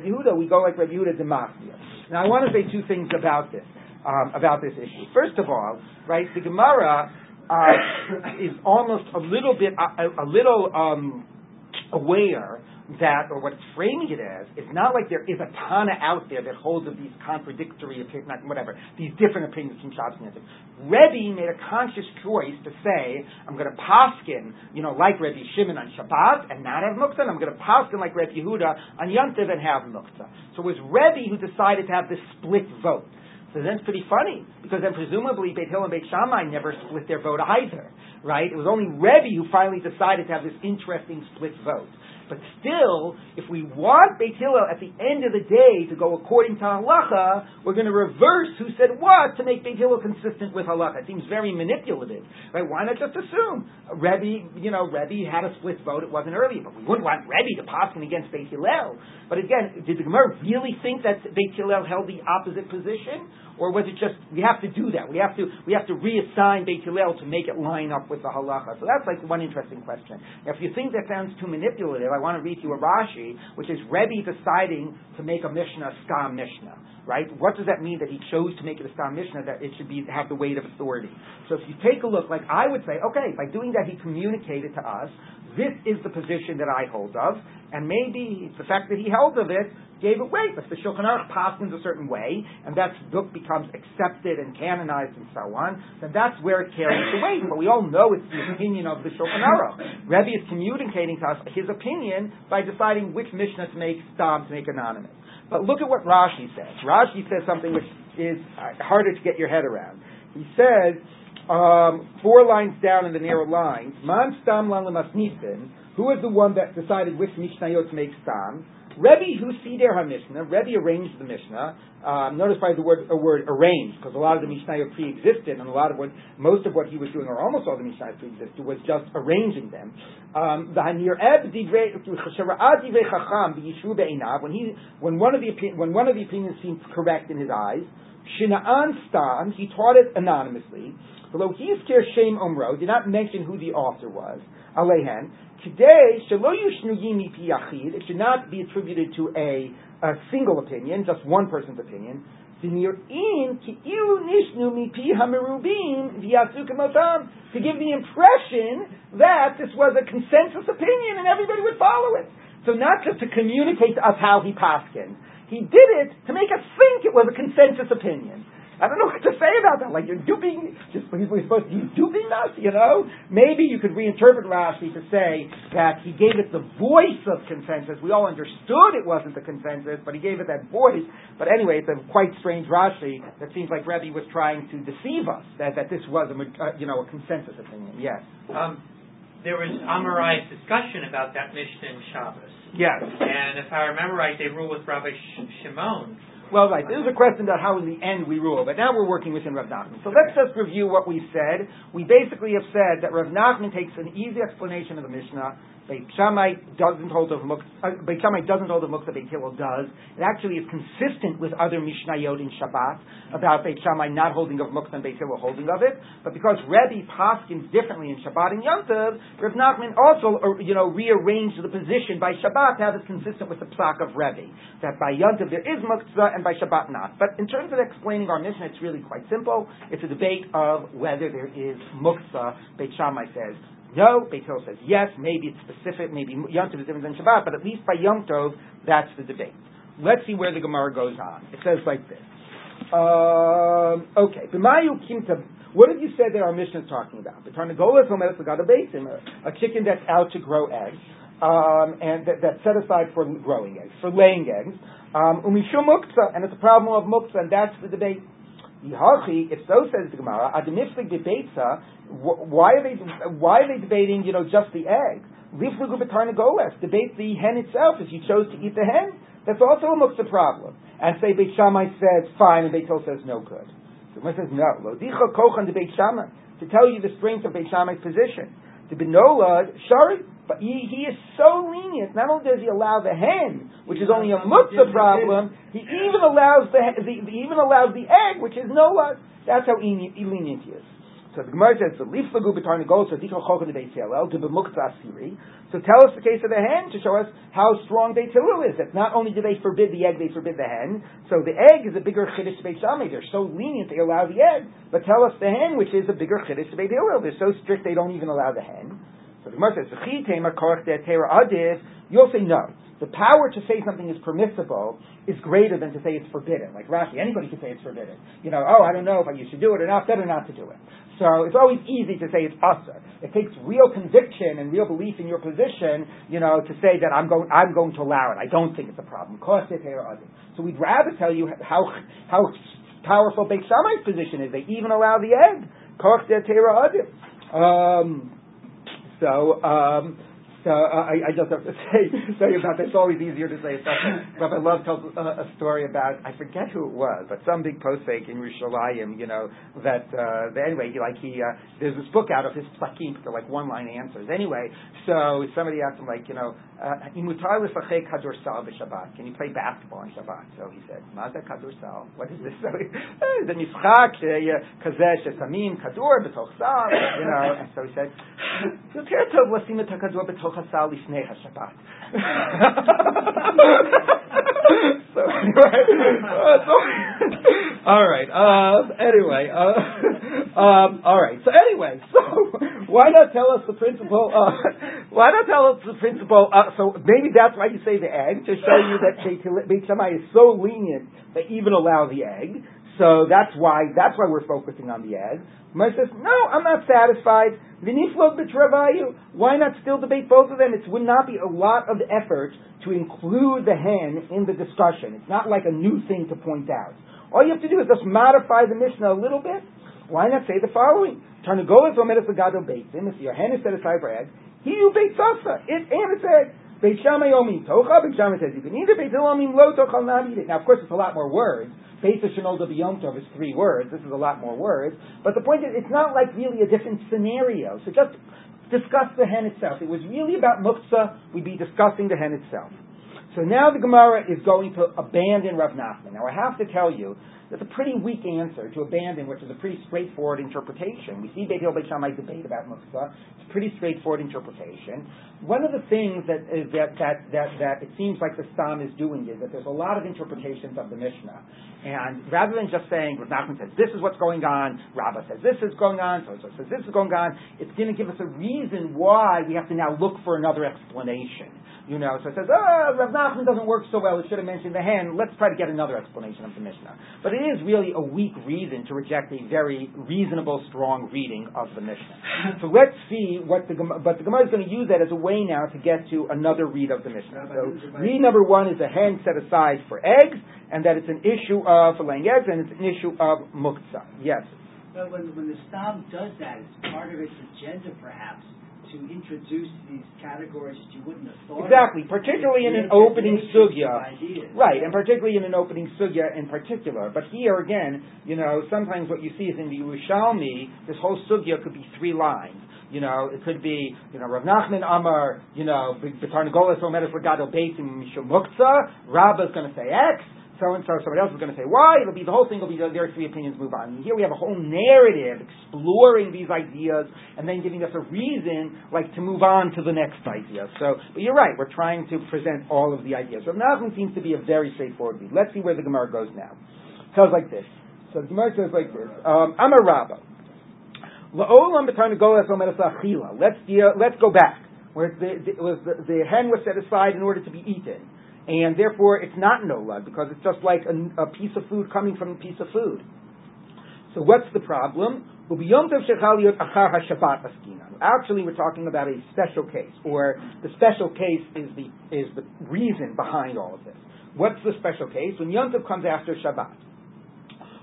Speaker 1: Yehuda, we go like Reb Yehuda demastia. Now I want to say two things about this, um, about this issue. First of all, right, the Gemara uh, <coughs> is almost a little bit, a, a little um, aware that, or what it's framing it as, it's not like there is a Tana out there that holds of these contradictory opinions, whatever, these different opinions from Shabbos and Tov. Rebbe made a conscious choice to say, I'm going to paskin, you know, like Rebbe Shimon on Shabbat and not have muktzah, and I'm going to paskin like Rebbe Yehuda on Yom Tov and have muktzah. So it was Rebbe who decided to have this split vote. So then it's pretty funny because then presumably Beit Hillel and Beit Shammai never split their vote either, right? It was only Rebbe who finally decided to have this interesting split vote. But still, if we want Beit Hillel at the end of the day to go according to halacha, we're going to reverse who said what to make Beit Hillel consistent with halacha. It seems very manipulative, right? Why not just assume Rebbe, you know, Rebbe had a split vote. It wasn't earlier, but we wouldn't want Rebbe to pass against Beit Hillel. But again, did the Gemara really think that Beit Hillel held the opposite position? Or was it just we have to do that? We have to we have to reassign Beit Hillel to make it line up with the halacha. So that's like one interesting question. Now, if you think that sounds too manipulative, I want to read you a Rashi, which is Rebbe deciding to make a Mishnah a Stam Mishnah. Right? What does that mean that he chose to make it a Stam Mishnah that it should be have the weight of authority? So if you take a look, like I would say, okay, by doing that he communicated to us this is the position that I hold of, and maybe the fact that he held of it gave it weight. If the Shulchan Aruch passes a certain way, and that book becomes accepted and canonized and so on, then that's where it carries the weight. But we all know it's the opinion of the Shulchan Aruch. Rebbe is communicating to us his opinion by deciding which Mishnah to make Stam, to make anonymous. But look at what Rashi says. Rashi says something which is harder to get your head around. He says, um, four lines down in the narrow lines, Man Stam Lan who is the one that decided which Mishnayot to make Stam? Rebbe who Sider HaMishnah, Rebbe arranged the Mishnah. Um, notice by the word, a word arranged, because a lot of the Mishnayot pre-existed, and a lot of what, most of what he was doing, or almost all the Mishnayot pre-existed, was just arranging them. Um, when he, when one of the, opi- when one of the opinions seemed correct in his eyes, Shina'an Stam, he taught it anonymously. Did not mention who the author was. Alehan. Today, Shalo Yushnuyim it should not be attributed to a, a single opinion, just one person's opinion. Nishnu. To give the impression that this was a consensus opinion and everybody would follow it. So not just to communicate to us how he paskined. He did it to make us think it was a consensus opinion. I don't know what to say about that. Like you're duping, just we're supposed to be duping us, you know? Maybe you could reinterpret Rashi to say that he gave it the voice of consensus. We all understood it wasn't the consensus, but he gave it that voice. But anyway, it's a quite strange Rashi that seems like Rebbe was trying to deceive us that, that this was a uh, you know a consensus opinion. Yes.
Speaker 7: Um, there was Amoraim's discussion about that Mishnah in Shabbos.
Speaker 1: Yes.
Speaker 7: And if I remember right, they rule with Rabbi Shimon
Speaker 1: well, right. There's a question about how in the end we rule, but now we're working within Rav Nachman. So let's just review what we said. We basically have said that Rav Nachman takes an easy explanation of the Mishnah Beit Shammai doesn't hold of Muktzah, uh, Beit Shammai doesn't hold of Muktzah, Beit Hillel does. It actually is consistent with other Mishnayot in Shabbat about Beit Shammai not holding of Muktzah and Beit Hillel holding of it. But because Rebbe paskins differently in Shabbat and Yom Tov, Rav Nachman also, uh, you know, rearranged the position by Shabbat to have it consistent with the psak of Rebbe. That by Yom Tov there is Muktzah and by Shabbat not. But in terms of explaining our Mishnah, it's really quite simple. It's a debate of whether there is Muktzah, Beit Shammai says. No, Beit Hillel says yes. Maybe it's specific. Maybe Yom Tov is different than Shabbat, but at least by Yom Tov, that's the debate. Let's see where the Gemara goes on. It says like this. Um, okay, what have you said that our Mishnah is talking about? The tarnagola is got a basin, a chicken that's out to grow eggs, um, and that, that's set aside for growing eggs, for laying eggs. Um, and it's a problem of muktzah, and that's the debate. If so says the Gemara, why are they why are they debating you know just the egg? Debate the hen itself if you chose to eat the hen. That's also a muktzah problem. And say Beit Shammai says fine and Beit Hillel says no good. So Gemara says no. Lodicha kochan to Beit Shammai to tell you the strength of Beit Shammai's position. To Benola Shari, but he, he is so lenient. Not only does he allow the hen, which is only a muktzah problem, he even allows the, the, the even allows the egg, which is no noah. That's how lenient he is. So the Gemara says, "The leaf lagu b'tarna goes so dikol chok in the Hillel to b'muktzah asiri." So tell us the case of the hen to show us how strong Beit Hillel is. That not only do they forbid the egg, they forbid the hen. So the egg is a bigger chiddush to Beit Shammai. They're so lenient they allow the egg, but tell us the hen, which is a bigger chiddush to Beit Hillel. They're so strict they don't even allow the hen. So the Gemara says, You'll say no. The power to say something is permissible is greater than to say it's forbidden. Like Rashi, anybody can say it's forbidden. You know, oh, I don't know if you should do it or not, better not to do it. So it's always easy to say it's assur. It takes real conviction and real belief in your position, you know, to say that I'm going, I'm going to allow it. I don't think it's a problem. So we'd rather tell you how, how powerful Beit Shammai's position is. They even allow the egg. Um, so, um, so uh, I, I, just have to <laughs> say, sorry about this. It's always easier to say stuff. Rabbi Love tells uh, a story about I forget who it was, but some big posek in Yerushalayim, you know, that uh, that anyway, he, like he uh, there's this book out of his psakim, they're like one line answers. Anyway, so somebody asked him like, you know, uh, imutar uh, kadursal b'Shabbat? Can you play basketball on Shabbat? So he said, Maza kadursal? What is this? <laughs> So eh, the mishchak eh, kazeh shesamim kador, b'toch you know. And so he said, You're to lifnei so anyway, uh, so, all right. Uh, anyway, uh, um, all right. So anyway, so why not tell us the principle? Uh, why not tell us the principle? Uh, so maybe that's why you say the egg to show you that Beit Shammai is so lenient they even allow the egg. So that's why that's why we're focusing on the egg. Gemara says, no, I'm not satisfied. V'niflog b'travayu. Why not still debate both of them? It would not be a lot of effort to include the hen in the discussion. It's not like a new thing to point out. All you have to do is just modify the Mishnah a little bit. Why not say the following? Tarnagolas omedes legado beitzim. If your hen is set aside for egg, he who baits sasa, it and its egg. Beit Shammai omin tocha. Beit says you can eat it. Beit Hillel lo tocha not eat it. Now, of course, it's a lot more words. Yom Tov is three words. This is a lot more words. But the point is, it's not like really a different scenario. So just discuss the hen itself. It was really about muktzah. We'd be discussing the hen itself. So now the Gemara is going to abandon Rav Nachman. Now I have to tell you That's a pretty weak answer to abandon, which is a pretty straightforward interpretation. We see Beit Hillel Beit Shammai debate about muktzah. It's a pretty straightforward interpretation. One of the things that is that, that, that, that it seems like the Stam is doing is that there's a lot of interpretations of the Mishnah. And rather than just saying, Rav Nachman says this is what's going on, Rabbah says this is going on, so so says this is going on, it's going to give us a reason why we have to now look for another explanation. You know, so it says, oh, Rav Nachman doesn't work so well, it should have mentioned the hen, let's try to get another explanation of the Mishnah. But it is really a weak reason to reject a very reasonable, strong reading of the Mishnah. <laughs> so let's see what the but the Gemara is going to use that as a way now to get to another read of the Mishnah. So read number one is a hen set aside for eggs, and that it's an issue of for laying eggs, and it's an issue of muktzah. Yes.
Speaker 4: But when, when the Stam does that, it's part of its agenda, perhaps, to introduce these categories that you wouldn't have thought.
Speaker 1: Exactly,
Speaker 4: of.
Speaker 1: particularly in an opening sugya. Right, and particularly in an opening sugya in particular. But here again, you know, sometimes what you see is in the Yerushalmi, this whole sugya could be three lines. You know, it could be, you know, Rav Nachman Amar, you know, B'tarnagolas Omedes Legado Beitim Mishum Muktzah, Rabbah is going to say X, so and so, somebody else is going to say why. it'll be, the whole thing will be, there are three opinions move on. And here we have a whole narrative exploring these ideas and then giving us a reason, like, to move on to the next idea. So, but you're right, we're trying to present all of the ideas. Rav Nachman seems to be a very straightforward read. Let's see where the Gemara goes now. It goes like this. So the Gemara says like this, um, b'tarnagolas omedes achila. Let's deal, let's go back. Where the, the, the, the hen was set aside in order to be eaten, and therefore it's not nolad because it's just like a, a piece of food coming from a piece of food. So what's the problem? Actually, we're talking about a special case, or the special case is the is the reason behind all of this. What's the special case? When Yom Tov comes after Shabbat.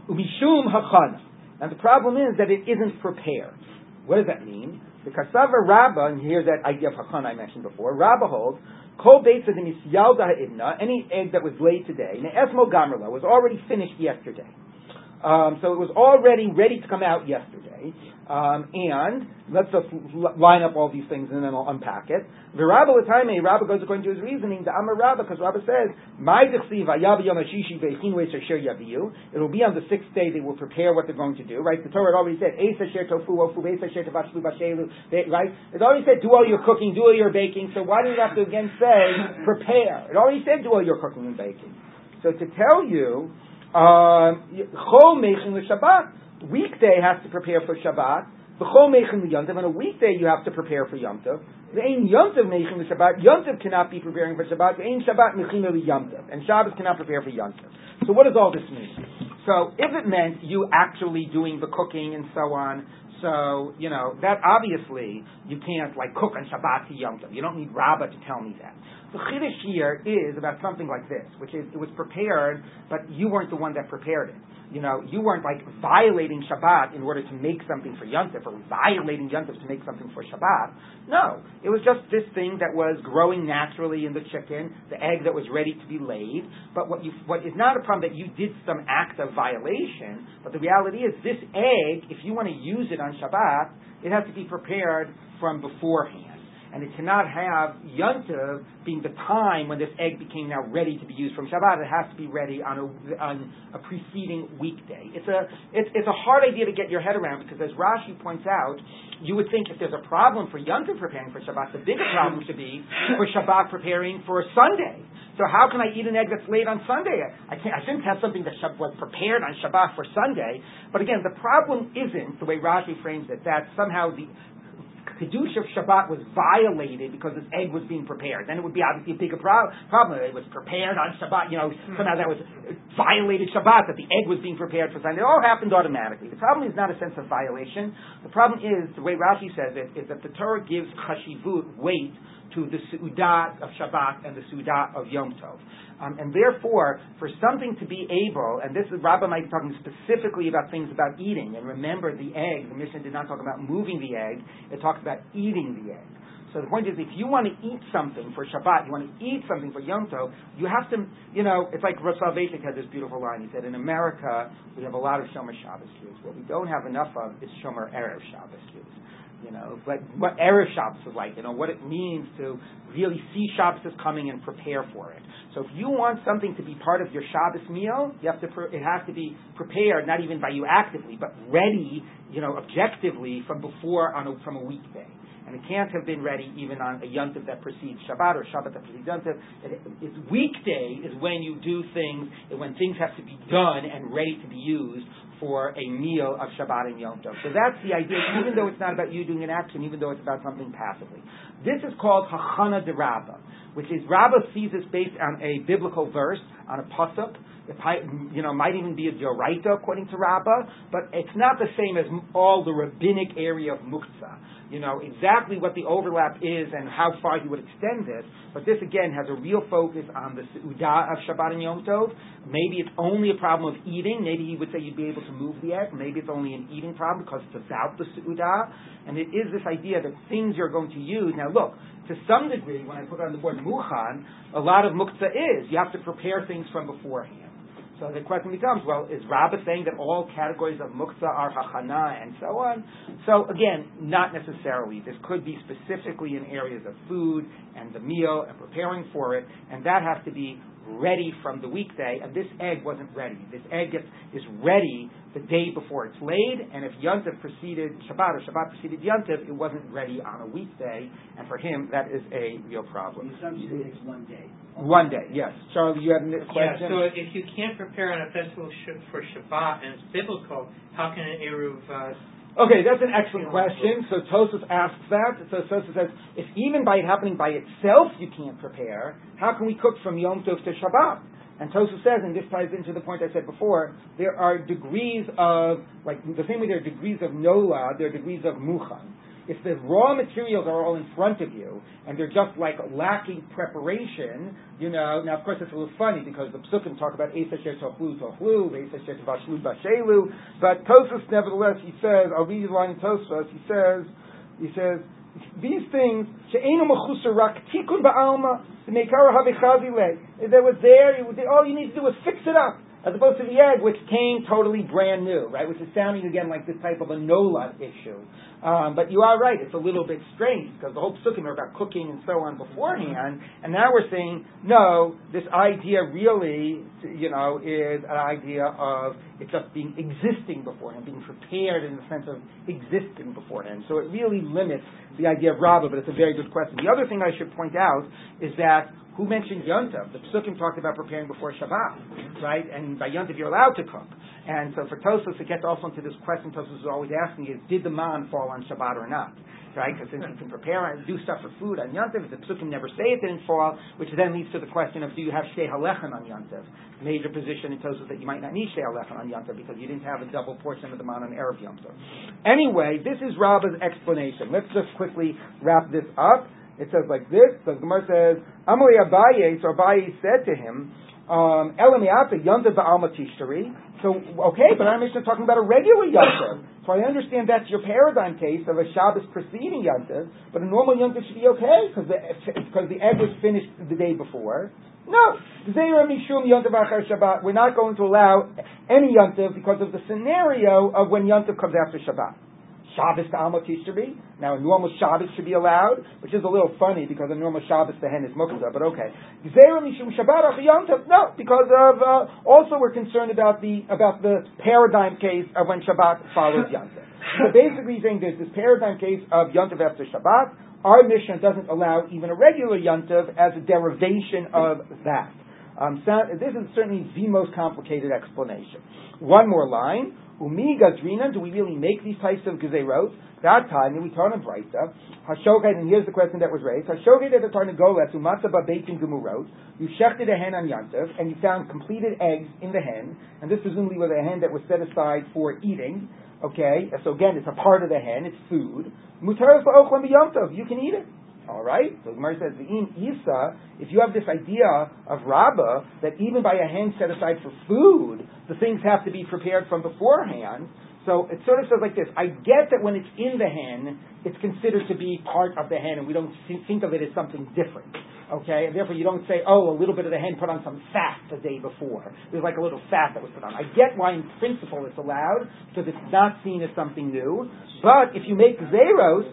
Speaker 1: Umishum hachana. And the problem is that it isn't prepared. What does that mean? The Kasava Rabbah, and here's that idea of Hachana I mentioned before, Rabbah holds, Kol Beitza Yalda Ha'ibna, any egg that was laid today, Ne'esmo Gamerla, was already finished yesterday. Um, so it was already ready to come out yesterday. Um, and let's just line up all these things and then I'll unpack it. The rabbi Latime, Rabbi goes according to his reasoning, the Amar Rabba, because Rabbi says, My It'll be on the sixth day they will prepare what they're going to do, right? The Torah already said, tofu, ofu, right? It already said, do all your cooking, do all your baking, so why did it have to again say, <laughs> prepare? It already said, do all your cooking and baking. So to tell you, Shabbat. Weekday has to prepare for Shabbat. B'chol Mechin. On a weekday you have to prepare for Yom Tov. Ve'ein Yontav Mechin Shabbat. Yom Tov cannot be preparing for Shabbat. Ve'ein Shabbat Mechin Yom Tov. And Shabbos cannot prepare for Yom Tov. So what does all this mean? So if it meant you actually doing the cooking and so on, so, you know, that obviously you can't like cook on Shabbat to Yom Tov. You don't need Rabbah to tell me that. The Chiddush here is about something like this, which is it was prepared, but you weren't the one that prepared it. You know, you weren't like violating Shabbat in order to make something for Yom Tov, or violating Yom Tov to make something for Shabbat. No, it was just this thing that was growing naturally in the chicken, the egg that was ready to be laid. But what you, what is not a problem that you did some act of violation, but the reality is this egg, if you want to use it on Shabbat, it has to be prepared from beforehand and it cannot have Yontiv being the time when this egg became now ready to be used from Shabbat. It has to be ready on a, on a preceding weekday. It's a, it's, it's a hard idea to get your head around because as Rashi points out, you would think if there's a problem for Yontiv preparing for Shabbat, the bigger problem should be for Shabbat preparing for Sunday. So how can I eat an egg that's laid on Sunday? I can't. I shouldn't have something that was prepared on Shabbat for Sunday. But again, the problem isn't the way Rashi frames it that somehow the Kedusha of Shabbat was violated because this egg was being prepared. Then it would be obviously a bigger pro- problem. It was prepared on Shabbat, you know, hmm. somehow that was uh, violated Shabbat, that the egg was being prepared for Sunday. It all happened automatically. The problem is not a sense of violation. The problem is, the way Rashi says it, is that the Torah gives chashivut, weight, to the Su'udah of Shabbat and the Su'udah of Yom Tov. Um, and therefore, for something to be able, and this is Rabbi be talking specifically about things about eating, and remember the egg, the Mishnah did not talk about moving the egg, it talks about eating the egg. So the point is, if you want to eat something for Shabbat, you want to eat something for Yom Tov, you have to, you know, it's like Rav had this beautiful line. He said, in America, we have a lot of Shomer Shabbos Jews. What we don't have enough of is Shomer Erev Shabbos Jews. You know, but what Erev Shabbos is like, you know, what it means to really see Shabbos is coming and prepare for it. So if you want something to be part of your Shabbos meal, you have to, pre- it has to be prepared, not even by you actively, but ready, you know, objectively from before on a, from a weekday. And it can't have been ready even on a yontif that precedes Shabbat or Shabbat that precedes yontif. It, it's weekday is when you do things, when things have to be done and ready to be used for a meal of Shabbat and Yom Tov. So that's the idea, even though it's not about you doing an action, even though it's about something passively. This is called Hachana de Rabbah, which is Rabbah sees this based on a biblical verse, on a pasuk. It you know, might even be a Doraita according to Rabbah, but it's not the same as all the rabbinic area of Muktzah you know, exactly what the overlap is and how far he would extend this. But this again has a real focus on the Seudah of Shabbat and Yom Tov. Maybe it's only a problem of eating. Maybe he would say you'd be able to move the egg. Maybe it's only an eating problem because it's about the Seudah. And it is this idea that things you're going to use. Now look, to some degree, when I put on the word muchan, a lot of muktzah is you have to prepare things from beforehand. So the question becomes, well, is Rabbah saying that all categories of muktzah are hachana and so on? So again, not necessarily. This could be specifically in areas of food and the meal and preparing for it, and that has to be ready from the weekday, and this egg wasn't ready. This egg gets, is ready the day before it's laid, and if Yontif preceded Shabbat or Shabbat preceded Yontif, it wasn't ready on a weekday, and for him, that is a real problem.
Speaker 4: The assumption takes one day.
Speaker 1: One day, yes. Charlie, you have a question?
Speaker 7: Yeah, so if you can't prepare on a festival sh- for Shabbat and it's biblical, how can an Eruv uh,
Speaker 1: Okay, that's an excellent question. So Tosfos asks that. So Tosfos says, if even by it happening by itself you can't prepare, how can we cook from Yom Tov to Shabbat? And Tosfos says, and this ties into the point I said before, there are degrees of, like the same way there are degrees of Nola, there are degrees of Muchan if the raw materials are all in front of you and they're just like lacking preparation, you know, now of course it's a little funny because the psukim talk about Esa Sher Tochlu Tochlu, Esa Sher Vashlu Bashelu, but Tosfos nevertheless, he says, I'll read the line in Tosfos, he says, he says, these things, she'enu mechusar rak tikun ba'alma, the mekara habichazile, that was there, all oh, you need to do is fix it up as opposed to the egg, which came totally brand new, right? Which is sounding again like this type of a nola issue. Um, but you are right; it's a little bit strange because the whole psukim are about cooking and so on beforehand, and now we're saying no. This idea really, you know, is an idea of it just being existing beforehand, being prepared in the sense of existing beforehand. So it really limits the idea of Rabbah, but it's a very good question. The other thing I should point out is that who mentioned Yontav? The Psukim talked about preparing before Shabbat, right? And by Yontav you're allowed to cook. And so for Tosfos, it gets also into this question Tosfos is always asking is, did the man fall on Shabbat or not? Right? Because since you can prepare and do stuff for food on Yontav, the Psukim never say it didn't fall, which then leads to the question of, do you have Shtei Halechem on Yontav? Major position in Tosfos that you might not need Shtei Halechem on Yontav because you didn't have a double portion of the man on Erev Yontav. Anyway, this is Rabbah's explanation. Let's just quickly wrap this up. It says like this. The Gemara says, Amalei Abaye, so Abaye said to him, um. So, okay, but our Mishnah is talking about a regular Yontav. So I understand that's your paradigm case of a Shabbos preceding Yontav, but a normal Yontav should be okay because the, because the egg was finished the day before. No, We're not going to allow any Yontav because of the scenario of when Yontav comes after Shabbat. Shabbos to Alma Tishtari. Now, a normal Shabbos should be allowed, which is a little funny because a normal Shabbos the hen is muktzah, but okay. No, because of uh, also we're concerned about the about the paradigm case of when Shabbat follows Yontav. so <laughs> basically, saying there's this paradigm case of Yontav after Shabbat. Our Mishnah doesn't allow even a regular Yontav as a derivation of that. Um, so this is certainly the most complicated explanation. One more line. Umi gazrina, do we really make these types of gezerot? That time, we turn a brisa. Hashoged, and here's the question that was raised. Hashoged at the tarnagolas, umatza babeitim gemurot. You shechted a hen on yantav, and you found completed eggs in the hen, and this presumably was a hen that was set aside for eating. Okay, so again, it's a part of the hen, it's food. Mutaras ba'ochlam b'yamtov, you can eat it. All right? So Gemara says, in Isa, if you have this idea of Rabbah, that even by a hen set aside for food, the things have to be prepared from beforehand, so it sort of says like this I get that when it's in the hen, it's considered to be part of the hen, and we don't think of it as something different. Okay, and therefore you don't say, oh, a little bit of the hen put on some fat the day before. There's like a little fat that was put on. I get why in principle it's allowed, because it's not seen as something new. But if you make zeros,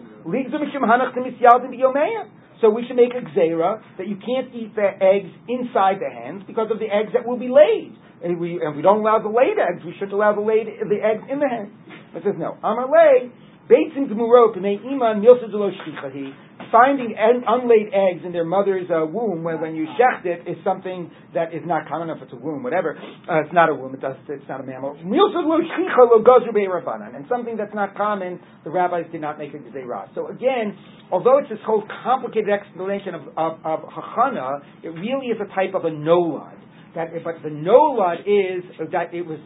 Speaker 1: so we should make a gzeira that you can't eat the eggs inside the hens because of the eggs that will be laid. And we, and we don't allow the laid eggs, we should allow the laid the eggs in the hens. It says no. Amar lay, Beitzim Gemurot, B'nei Delo Shtichahi, finding un- unlaid eggs in their mother's uh, womb when, when you shecht it is something that is not common enough. It's a womb, whatever. Uh, it's not a womb. It does, it's not a mammal. Milsa Delo Shticha Lo Rabbanan, and something that's not common. The rabbis did not make a gzeirah. So again, although it's this whole complicated explanation of, of, of hachana, it really is a type of a nolad. That, but the nolad is that it was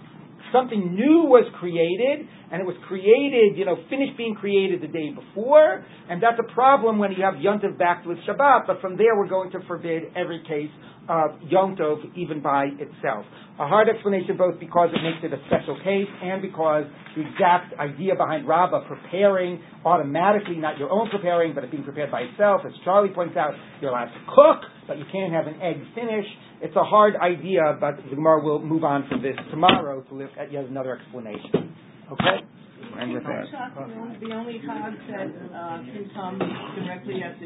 Speaker 1: something new was created, and it was created, you know, finished being created the day before, and that's a problem when you have Yontiv backed with Shabbat, but from there we're going to forbid every case of Yontov even by itself. A hard explanation both because it makes it a special case and because the exact idea behind Rabbah preparing automatically, not your own preparing, but it being prepared by itself, as Charlie points out, you're allowed to cook, but you can't have an egg finish. It's a hard idea, but the Gemara will move on from this tomorrow to look at yet another explanation. Okay? And with that.
Speaker 6: The only cog that uh, can come directly at the